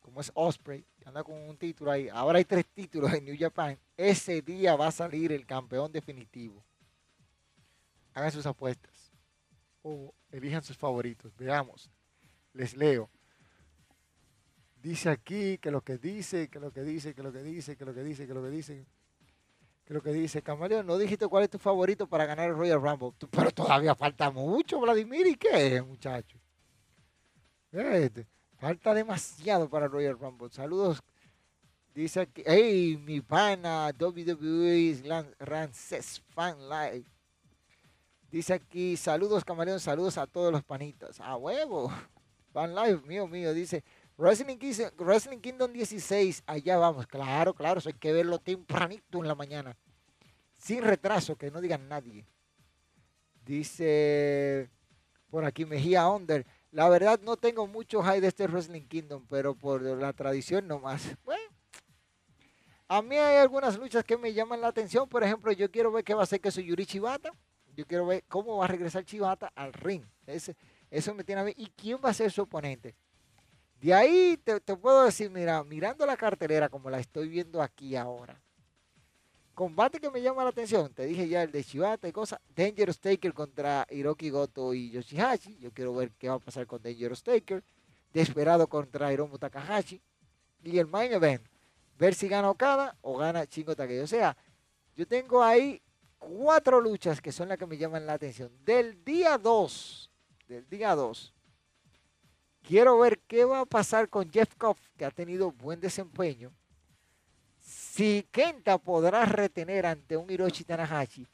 como es Osprey, anda con un título ahí. Ahora hay tres títulos en New Japan. Ese día va a salir el campeón definitivo hagan sus apuestas o elijan sus favoritos. Veamos, les leo. Dice aquí que lo que dice, que lo que dice, que lo que dice, que lo que dice, que lo que dice. Que lo que dice, Camaleón, no dijiste cuál es tu favorito para ganar el Royal Rumble. Pero todavía falta mucho, Vladimir. ¿Y qué, muchacho? Este, falta demasiado para Royal Rumble. Saludos. Dice aquí, hey, mi pana, WWE Rances Fan Live. Dice aquí, saludos camaleón, saludos a todos los panitas. A huevo. *laughs* Fan Live, mío, mío. Dice, Wrestling, Wrestling Kingdom 16, allá vamos. Claro, claro, eso hay que verlo tempranito en la mañana. Sin retraso, que no digan nadie. Dice por aquí Mejía Under. La verdad no tengo mucho high de este Wrestling Kingdom, pero por la tradición nomás. Bueno, a mí hay algunas luchas que me llaman la atención. Por ejemplo, yo quiero ver qué va a hacer que soy Yuri Chivata. Yo quiero ver cómo va a regresar Chivata al ring. Ese, eso me tiene a mí. ¿Y quién va a ser su oponente? De ahí te, puedo decir, mira, mirando la cartelera como la estoy viendo aquí ahora. Combate que me llama la atención, te dije ya el de Shibata y cosas. Dangerous Taker contra Hiroki Goto y Yoshihashi. Yo quiero ver qué va a pasar con Dangerous Taker. Desperado contra Hiromu Takahashi. Y el main event, ver si gana Okada o gana Chingo Takei. O sea, yo tengo ahí cuatro luchas que son las que me llaman la atención. Del día 2, del día 2 Quiero ver qué va a pasar con Jeff Koff, que ha tenido buen desempeño. Si Kenta podrá retener ante un Hiroshi Tanahashi.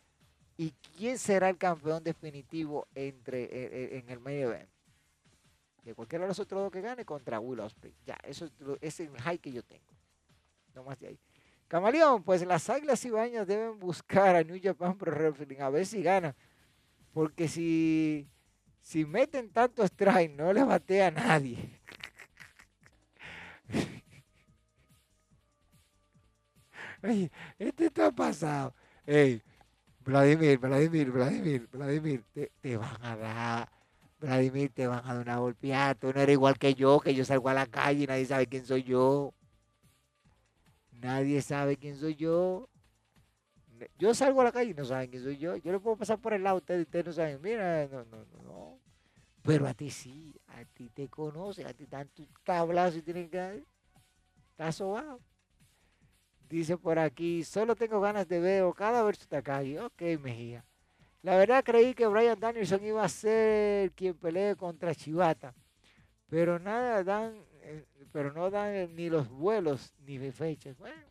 ¿Y quién será el campeón definitivo entre, eh, eh, en el main event? De cualquiera de los otros dos que gane contra Will Ospreay. Ya, eso es el high que yo tengo. No más de ahí. Camaleón, pues las águilas ibañas deben buscar a New Japan Pro Wrestling a ver si gana. Porque si si meten tanto strike, no le batea a nadie. Oye, este está pasado. Ey, Vladimir, Vladimir, Vladimir, Vladimir, te, van a dar, Vladimir, te van a dar una golpeada. Tú no eres igual que yo, que yo salgo a la calle y nadie sabe quién soy yo. Nadie sabe quién soy yo. Yo salgo a la calle y no saben quién soy yo. Yo le puedo pasar por el lado a ustedes y ustedes no saben. Mira, no, no, no. Pero a ti sí, a ti te conocen, a ti dan tu tablazo y tienen que dar. Estás sobado. Dice por aquí, solo tengo ganas de ver cada versus Takagi. Ok, Mejía. La verdad creí que Brian Danielson iba a ser quien pelee contra Chivata. Pero nada dan, eh, pero no dan ni los vuelos ni fechas. Bueno,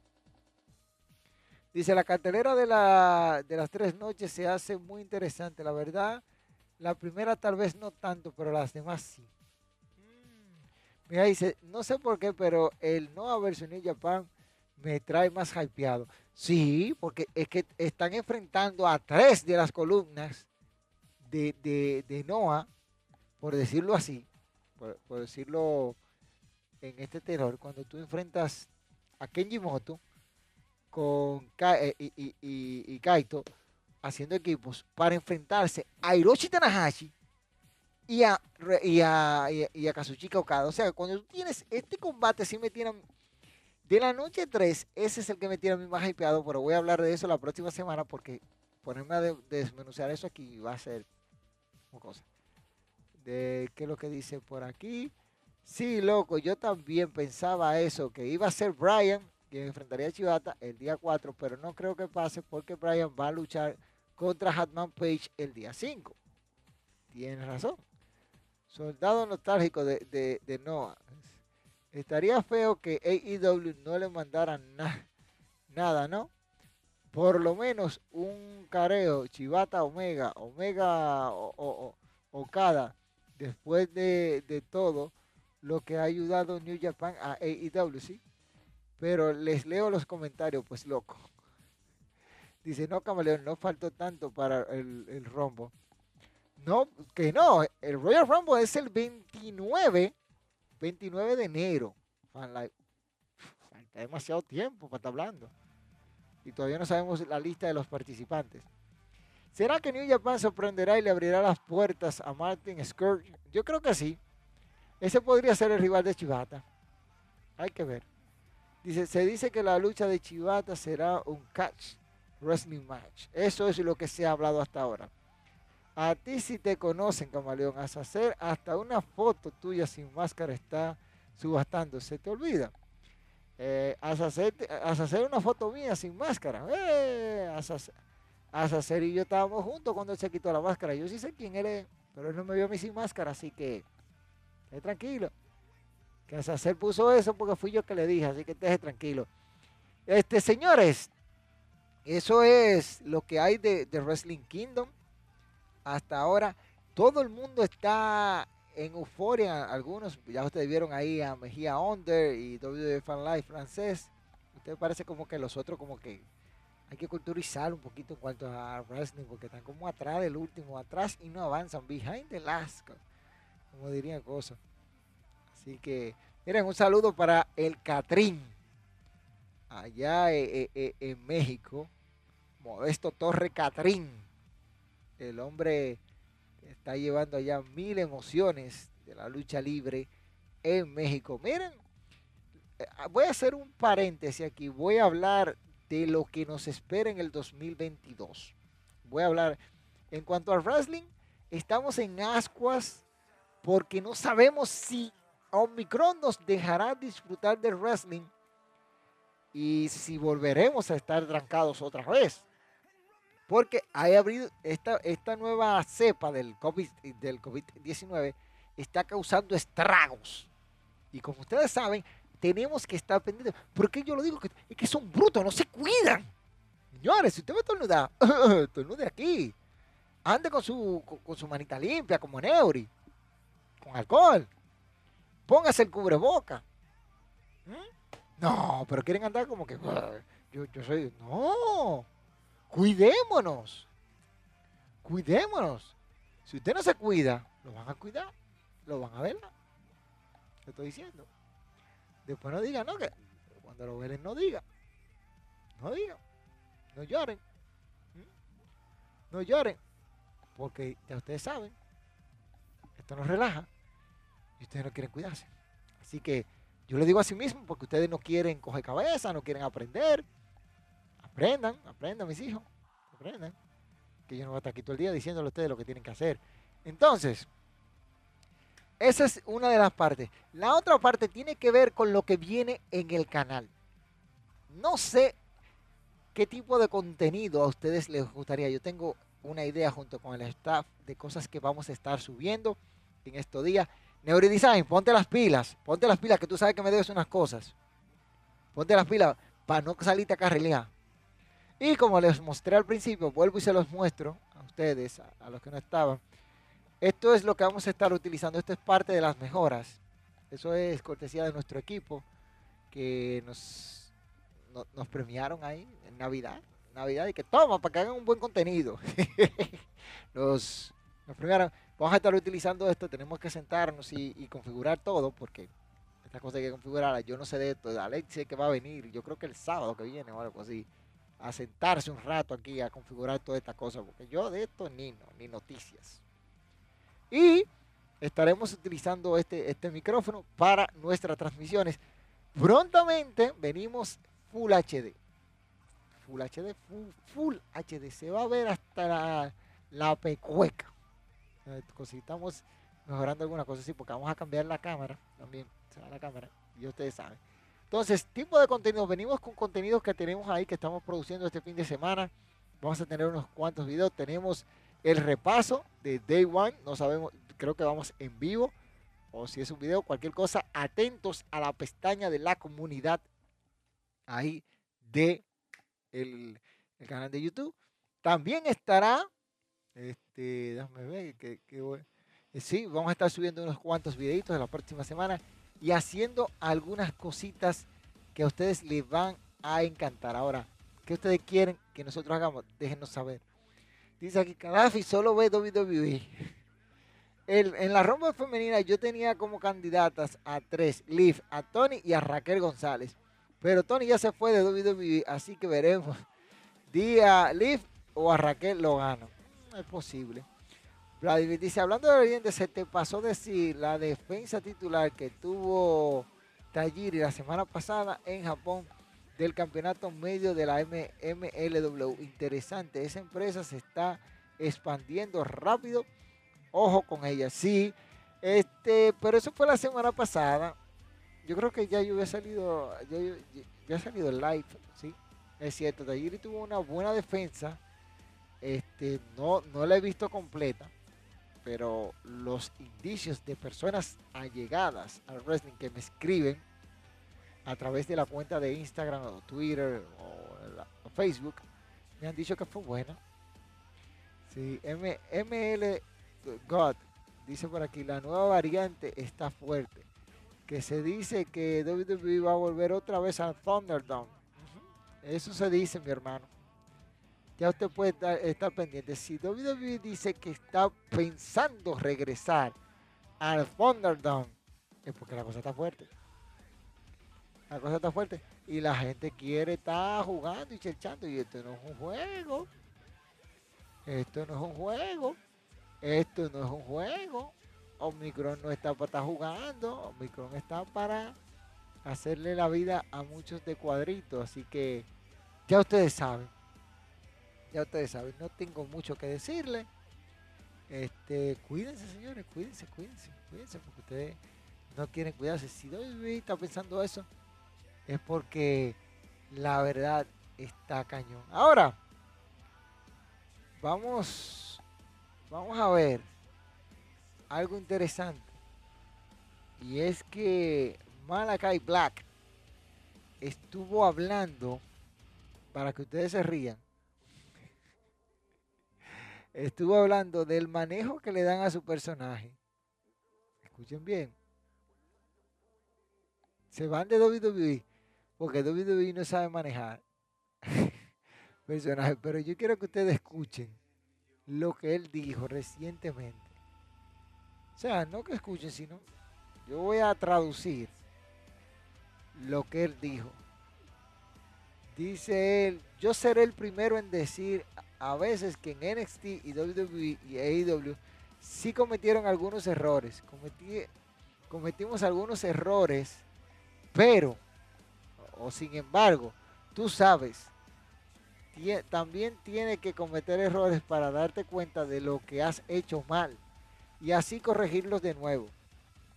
Dice, la cartelera de, la, de las tres noches se hace muy interesante. La verdad, la primera tal vez no tanto, pero las demás sí. Mm. Mira, dice, no sé por qué, pero el Noah versus New Japan me trae más hypeado. Sí, porque es que están enfrentando a tres de las columnas de, de, de Noah, por decirlo así, por, decirlo en este terror, cuando tú enfrentas a Kenji Moto, con eh, y, Kaito haciendo equipos para enfrentarse a Hiroshi Tanahashi y a, y a, y a, Kazuchika Okada. O sea, cuando tú tienes este combate, sí me tiran. De la noche 3, ese es el que me tiene a mí más hypeado, pero voy a hablar de eso la próxima semana porque ponerme a desmenuzar eso aquí va a ser una cosa. De qué es lo que dice por aquí. Sí, loco, yo también pensaba eso, que iba a ser Brian quien enfrentaría a Chivata el día 4, pero no creo que pase porque Brian va a luchar contra Hatman Page el día 5. Tienes razón. Soldado nostálgico de, de, Noah. Estaría feo que AEW no le mandara nada, ¿no? Por lo menos un careo, Chivata Omega, Omega o, Okada, después de, de todo lo que ha ayudado New Japan a AEW, ¿sí? Pero les leo los comentarios, pues loco. Dice, no, camaleón, no faltó tanto para el, rombo. No, que no, el Royal Rumble es el 29, 29 de enero. Falta demasiado tiempo para estar hablando. Y todavía no sabemos la lista de los participantes. ¿Será que New Japan sorprenderá y le abrirá las puertas a Martin Scourge? Yo creo que sí. Ese podría ser el rival de Chivata. Hay que ver. Dice, se dice que la lucha de Chivata será un catch wrestling match. Eso es lo que se ha hablado hasta ahora. A ti si te conocen, camaleón, a hacer hasta una foto tuya sin máscara está subastando. Se te olvida. Eh, hacer una foto mía sin máscara. Eh, hacer y yo estábamos juntos cuando él se quitó la máscara. Yo sí sé quién él es, pero él no me vio a mí sin máscara, así que esté tranquilo. Que hacer puso eso porque fui yo que le dije, así que esté tranquilo. Este, señores, eso es lo que hay de, de Wrestling Kingdom. Hasta ahora, todo el mundo está en euforia, algunos, ya ustedes vieron ahí a Mejía Under y WWE Fan Life francés. Usted parece como que los otros como que hay que culturizar un poquito en cuanto a wrestling porque están como atrás del último, atrás y no avanzan, behind the last, como diría cosas. Así que, miren, un saludo para el Catrín, allá eh, eh, eh, en México, Modesto Torre Catrín, el hombre está llevando allá mil emociones de la lucha libre en México. Miren, eh, ah, voy a hacer un paréntesis aquí. Voy a hablar de lo que nos espera en el 2022. Voy a hablar en cuanto al wrestling. Estamos en ascuas porque no sabemos si Omicron nos dejará disfrutar del wrestling y si volveremos a estar trancados otra vez. Porque ha abrido esta, esta nueva cepa del COVID-19 del COVID está causando estragos. Y como ustedes saben, tenemos que estar pendientes. porque yo lo digo? Es que son brutos, no se cuidan. Señores, si usted me estornuda, *laughs* estornude aquí. Ande con su, con, su manita limpia, como Neuri. Con alcohol. Póngase el cubreboca. ¿Mm? No, pero quieren andar como que. Yo, yo soy. No. Cuidémonos. Cuidémonos. Si usted no se cuida, lo van a cuidar. Lo van a ver. Te estoy diciendo. Después no diga, no, que cuando lo velen no diga. No diga. No lloren. ¿Mm? No lloren. Porque ya ustedes saben. Esto nos relaja. Y ustedes no quieren cuidarse. Así que yo le digo a sí mismo porque ustedes no quieren coger cabeza, no quieren aprender. Aprendan, aprendan mis hijos, aprendan. Que yo no voy a estar aquí todo el día diciéndole a ustedes lo que tienen que hacer. Entonces, esa es una de las partes. La otra parte tiene que ver con lo que viene en el canal. No sé qué tipo de contenido a ustedes les gustaría. Yo tengo una idea junto con el staff de cosas que vamos a estar subiendo en estos días. Neurodesign, ponte las pilas, ponte las pilas que tú sabes que me debes unas cosas. Ponte las pilas para no salirte a carrelear. Y como les mostré al principio, vuelvo y se los muestro a ustedes, a, los que no estaban. Esto es lo que vamos a estar utilizando. Esto es parte de las mejoras. Eso es cortesía de nuestro equipo que nos, nos premiaron ahí en Navidad. Navidad y que toma para que hagan un buen contenido. *laughs* nos, premiaron. Vamos a estar utilizando esto. Tenemos que sentarnos y, configurar todo porque esta cosa hay que configurarla. Yo no sé de esto. Alex dice que va a venir. Yo creo que el sábado que viene o algo así a sentarse un rato aquí a configurar toda esta cosa, porque yo de esto ni, no, ni noticias. Y estaremos utilizando este, este micrófono para nuestras transmisiones. Prontamente venimos Full HD. Full HD, Full, HD. Se va a ver hasta la, la pecueca. Estamos mejorando alguna cosa así, porque vamos a cambiar la cámara también. Se va la cámara, y ustedes saben. Entonces, tipo de contenido, venimos con contenidos que tenemos ahí que estamos produciendo este fin de semana. Vamos a tener unos cuantos videos. Tenemos el repaso de Day One. No sabemos, creo que vamos en vivo. O si es un video, cualquier cosa, atentos a la pestaña de la comunidad ahí de el, canal de YouTube. También estará, este, déjame ver, que, eh, sí, vamos a estar subiendo unos cuantos videitos de la próxima semana y haciendo algunas cositas que a ustedes les van a encantar. Ahora, ¿qué ustedes quieren que nosotros hagamos? Déjenos saber. Dice aquí, Gaddafi solo ve WWE. en la romba femenina yo tenía como candidatas a tres, Liv, a Tony y a Raquel González. Pero Tony ya se fue de WWE, así que veremos. Día Liv o a Raquel lo gano. No es posible. Vladimir dice, hablando de Oriente, se te pasó decir la defensa titular que tuvo Tajiri la semana pasada en Japón del campeonato medio de la MLW. Interesante, esa empresa se está expandiendo rápido. Ojo con ella, sí. Este, pero eso fue la semana pasada. yo creo que ya yo había salido, ya, yo- ya- salido live, ¿sí? Es cierto, Tajiri tuvo una buena defensa. Este, no, no la he visto completa, pero los indicios de personas allegadas al wrestling que me escriben a través de la cuenta de Instagram o Twitter o, la- o Facebook me han dicho que fue buena. Sí, M- ML God dice por aquí, la nueva variante está fuerte. Que se dice que WWE va a volver otra vez al Thunderdome. Eso se dice, mi hermano. Ya usted puede estar, pendiente. Si WWE dice que está pensando regresar al Thunderdome, es porque la cosa está fuerte. La cosa está fuerte. Y la gente quiere estar jugando y cherchando. Y esto no es un juego. Esto no es un juego. Esto no es un juego. Omicron no está para estar jugando. Omicron está para hacerle la vida a muchos de cuadritos. Así que ya ustedes saben. Ya ustedes saben. No tengo mucho que decirle. Este, cuídense, señores. Cuídense, cuídense. Cuídense porque ustedes no quieren cuidarse. Si WWE está pensando eso, es porque la verdad está cañón. Ahora, vamos, vamos a ver algo interesante. Y es que Malakai Black estuvo hablando, para que ustedes se rían, estuvo hablando del manejo que le dan a su personaje. Escuchen bien. Se van de WWE porque WWE no sabe manejar *laughs* personajes. Pero yo quiero que ustedes escuchen lo que él dijo recientemente. O sea, no que escuchen, sino yo voy a traducir lo que él dijo. Dice él, yo seré el primero en decir a veces que en NXT y WWE y AEW sí cometieron algunos errores. Cometí- cometimos algunos errores, pero, o sin embargo, tú sabes, también tiene que cometer errores para darte cuenta de lo que has hecho mal y así corregirlos de nuevo.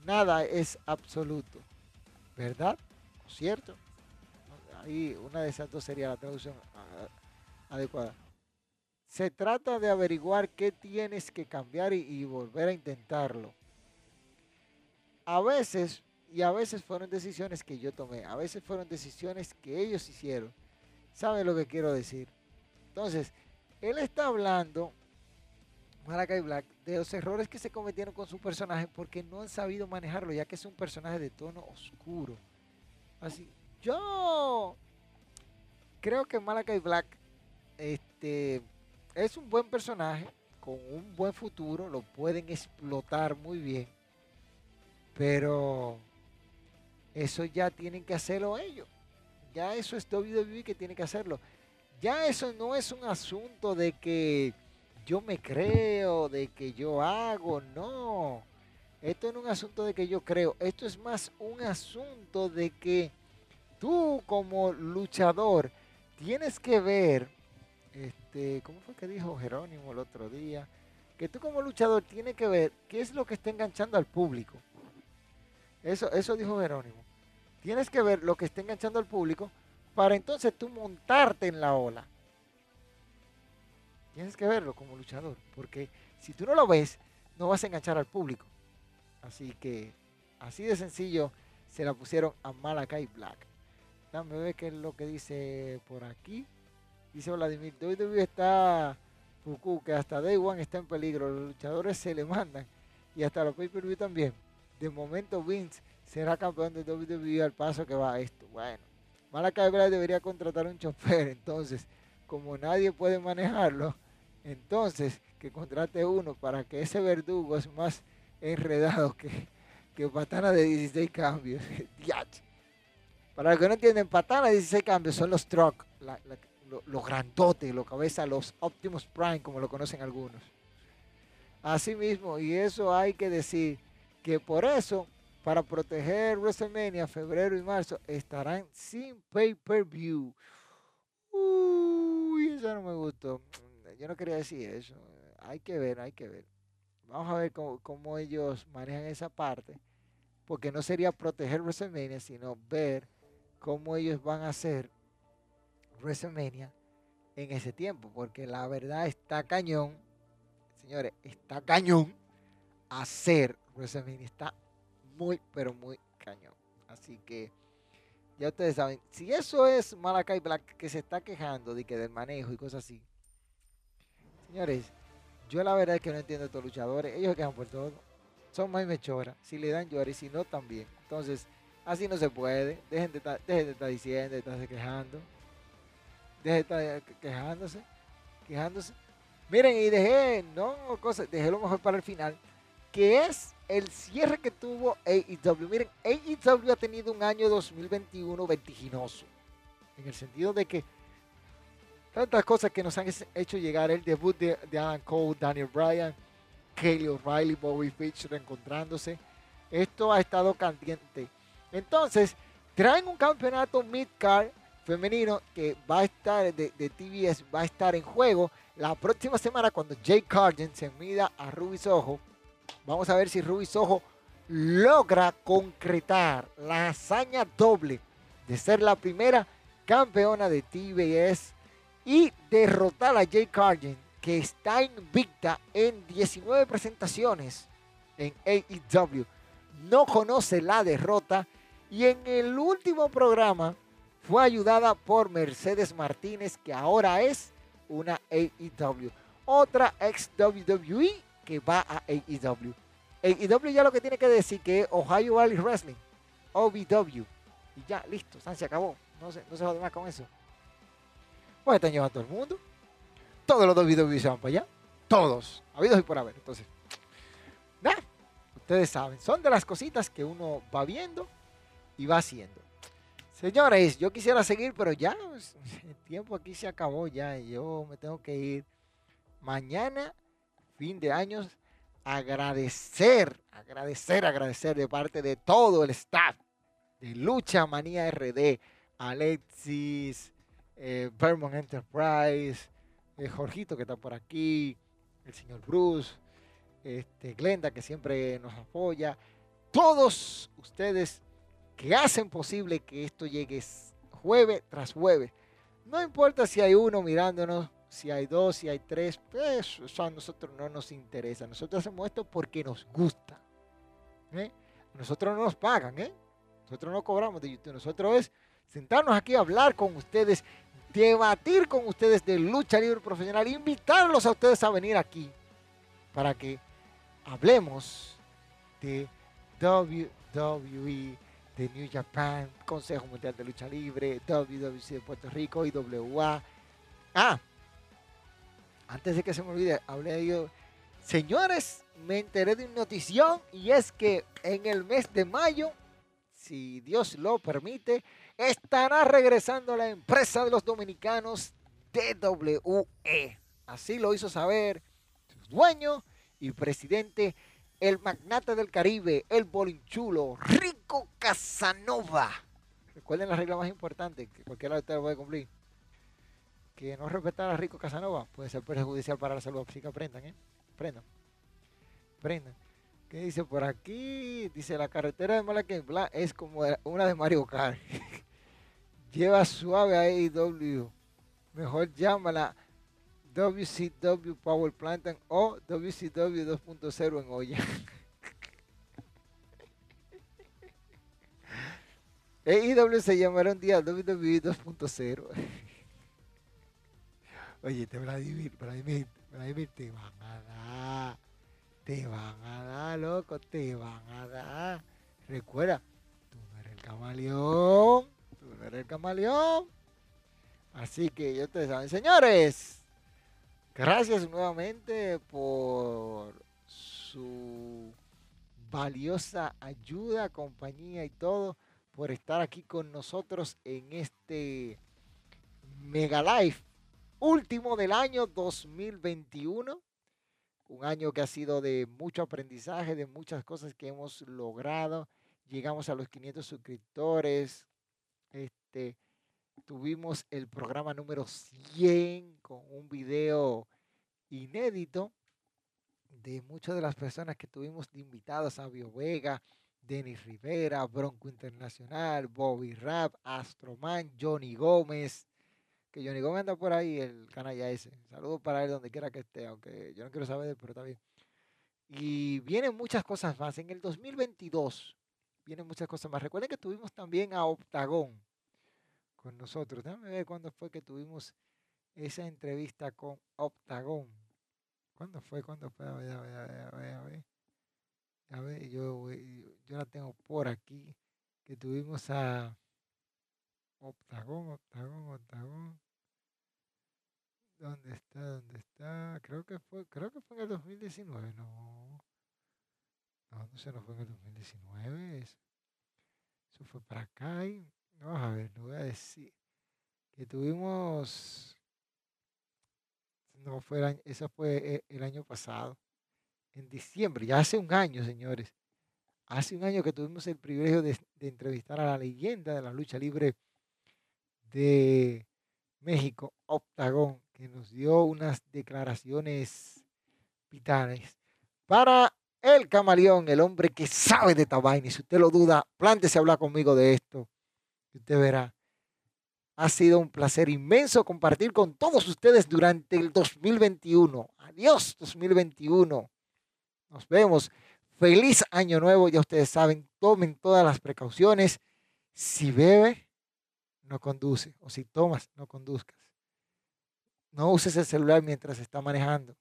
Nada es absoluto, ¿verdad? ¿Cierto? Ahí una de esas dos sería la traducción ah, adecuada. Se trata de averiguar qué tienes que cambiar y, volver a intentarlo. A veces, y a veces fueron decisiones que yo tomé, a veces fueron decisiones que ellos hicieron. ¿Sabe lo que quiero decir? Entonces, él está hablando, Malakai Black, de los errores que se cometieron con su personaje porque no han sabido manejarlo, ya que es un personaje de tono oscuro. Así, yo creo que Malakai Black este, es un buen personaje con un buen futuro, lo pueden explotar muy bien, pero eso ya tienen que hacerlo ellos. Ya eso es WWE que tiene que hacerlo. Ya eso no es un asunto de que yo me creo, de que yo hago, no. Esto no es un asunto de que yo creo, esto es más un asunto de que tú como luchador tienes que ver, este, ¿cómo fue que dijo Jerónimo el otro día? Que tú como luchador tienes que ver qué es lo que está enganchando al público. Eso, eso dijo Jerónimo. Tienes que ver lo que está enganchando al público para entonces tú montarte en la ola. Tienes que verlo como luchador, porque si tú no lo ves, no vas a enganchar al público. Así que, así de sencillo, se la pusieron a Malakai Black. Dame ver qué es lo que dice por aquí. Dice Vladimir, WWE está Fuku, que hasta Day One está en peligro. Los luchadores se le mandan y hasta los pay-per-view también. De momento Vince será campeón de WWE al paso que va esto. Bueno, Malakai Black debería contratar un chofer. *laughs* Entonces, como nadie puede manejarlo, entonces que contrate uno para que ese verdugo es más enredado que, que patana de 16 cambios. *laughs* Para los que no entienden, patana de 16 cambios son los truck, lo- los grandotes, los cabezas, los Optimus Prime, como lo conocen algunos. Así mismo, y eso hay que decir que por eso, para proteger WrestleMania, febrero y marzo, estarán sin pay-per-view. Uy, eso no me gustó. Yo no quería decir eso. Hay que ver, hay que ver. Vamos a ver cómo, cómo ellos manejan esa parte porque no sería proteger WrestleMania, sino ver cómo ellos van a hacer WrestleMania en ese tiempo, porque la verdad está cañón, señores, está cañón hacer WrestleMania, está muy, pero muy cañón. Así que ya ustedes saben, si eso es Malakai Black que se está quejando de que del manejo y cosas así, señores, yo la verdad es que no entiendo a estos luchadores, ellos se quejan por todo, son más mechora, si le dan llorar y si no también. Entonces, así no se puede, dejen de estar, dejen de estar diciendo, de quejando, dejen de estar quejándose, quejándose. Miren, y dejé, no cosas, dejé lo mejor para el final, que es el cierre que tuvo AEW. Miren, AEW ha tenido un año 2021 vertiginoso. En el sentido de que tantas cosas que nos han hecho llegar el debut de, de Alan Cole, Daniel Bryan, Kelly O'Reilly, Bobby Fitch reencontrándose. Esto ha estado caliente. Entonces, traen un campeonato mid-card femenino que va a estar de, TBS, va a estar en juego la próxima semana cuando Jay Carden se mida a Ruby Soho Vamos a ver si Ruby Soho logra concretar la hazaña doble de ser la primera campeona de TBS y derrotar a Jay Carden, que está invicta en 19 presentaciones en AEW. No conoce la derrota y en el último programa fue ayudada por Mercedes Martínez, que ahora es una AEW. Otra ex WWE que va a AEW. AEW ya lo que tiene que decir que es Ohio Valley Wrestling, OVW. Y ya, listo, se acabó. No se, no se jode más con eso. Pues están llevando a todo el mundo. Todos los WWE se van para allá. Todos. Habidos y por haber. Entonces, nada. Ustedes saben, son de las cositas que uno va viendo y va haciendo. Señores, yo quisiera seguir, pero ya pues, *laughs* el tiempo aquí se acabó ya. Yo me tengo que ir. Mañana fin de años, agradecer, agradecer, agradecer de parte de todo el staff de Lucha Manía RD, Alexis, eh, Vermont Enterprise, eh, Jorgito que está por aquí, el señor Bruce, este, Glenda que siempre nos apoya, todos ustedes que hacen posible que esto llegue jueves tras jueves. No importa si hay uno mirándonos si hay dos, si hay tres, pues eso a nosotros no nos interesa. Nosotros hacemos esto porque nos gusta. ¿eh? Nosotros no nos pagan, ¿eh? Nosotros no cobramos de YouTube. Nosotros es sentarnos aquí a hablar con ustedes, debatir con ustedes de lucha libre profesional, invitarlos a ustedes a venir aquí para que hablemos de WWE, de New Japan, Consejo Mundial de Lucha Libre, WWC de Puerto Rico, IWA. Ah, antes de que se me olvide, hablé de ello. Señores, me enteré de una notición y es que en el mes de mayo, si Dios lo permite, estará regresando la empresa de los dominicanos DWE. Así lo hizo saber su dueño y presidente, el magnate del Caribe, el bolinchulo, Rico Casanova. Recuerden la regla más importante que cualquiera de ustedes puede cumplir que no respetar a Rico Casanova puede ser perjudicial para la salud. Así que aprendan, ¿eh? Aprendan. Aprendan. ¿Qué dice por aquí? Dice, la carretera de Malaquén es como una de Mario Kart. *laughs* Lleva suave a AEW. Mejor llámala WCW Power Plant o WCW 2.0 en olla. *laughs* AEW se llamará un día WWE 2.0. *laughs* Oye, te Vladimir, Vladimir, Vladimir, te van a dar. Te van a dar, loco, te van a dar. Recuerda, tú no eres el camaleón. Tú no eres el camaleón. Así que yo te saben, señores. Gracias nuevamente por su valiosa ayuda, compañía y todo, por estar aquí con nosotros en este Mega Life último del año 2021. Un año que ha sido de mucho aprendizaje, de muchas cosas que hemos logrado. Llegamos a los 500 suscriptores. Este, tuvimos el programa número 100 con un video inédito de muchas de las personas que tuvimos de invitados, a Vega, Denis Rivera, Bronco Internacional, Bobby Rap, Astroman, Johnny Gómez. Que Johnny Gómez anda por ahí, el canalla ese. Saludos para él donde quiera que esté, aunque yo no quiero saber pero está bien. Y vienen muchas cosas más. En el 2022 vienen muchas cosas más. Recuerden que tuvimos también a Octagón con nosotros. Déjame ver cuándo fue que tuvimos esa entrevista con Octagón. ¿Cuándo fue? ¿Cuándo fue? A ver, a ver, a ver. A ver. Yo, yo la tengo por aquí. Que tuvimos a Octagón, Octagón, Octagón. ¿Dónde está? ¿Dónde está? Creo que fue, creo que fue en el 2019, no. No, no se nos fue en el 2019. Eso, eso fue para acá y vamos a ver, lo voy a decir. Que tuvimos. No fue el año, eso fue e, el año pasado. En diciembre, ya hace un año, señores. Hace un año que tuvimos el privilegio de, entrevistar a la leyenda de la lucha libre de México, Octagón, que nos dio unas declaraciones vitales para el camaleón, el hombre que sabe de. Y si usted lo duda, plántese a hablar conmigo de esto. Y usted verá. Ha sido un placer inmenso compartir con todos ustedes durante el 2021. Adiós 2021. Nos vemos. Feliz año nuevo. Ya ustedes saben, tomen todas las precauciones. Si bebe, no conduce. O si tomas, no conduzcas. No uses el celular mientras está manejando.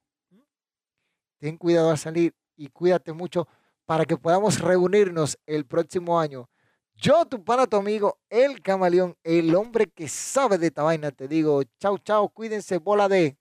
Ten cuidado al salir y cuídate mucho para que podamos reunirnos el próximo año. Yo, tu pana, tu amigo, el camaleón, el hombre que sabe de esta vaina, te digo, chao, chao, cuídense, bola de...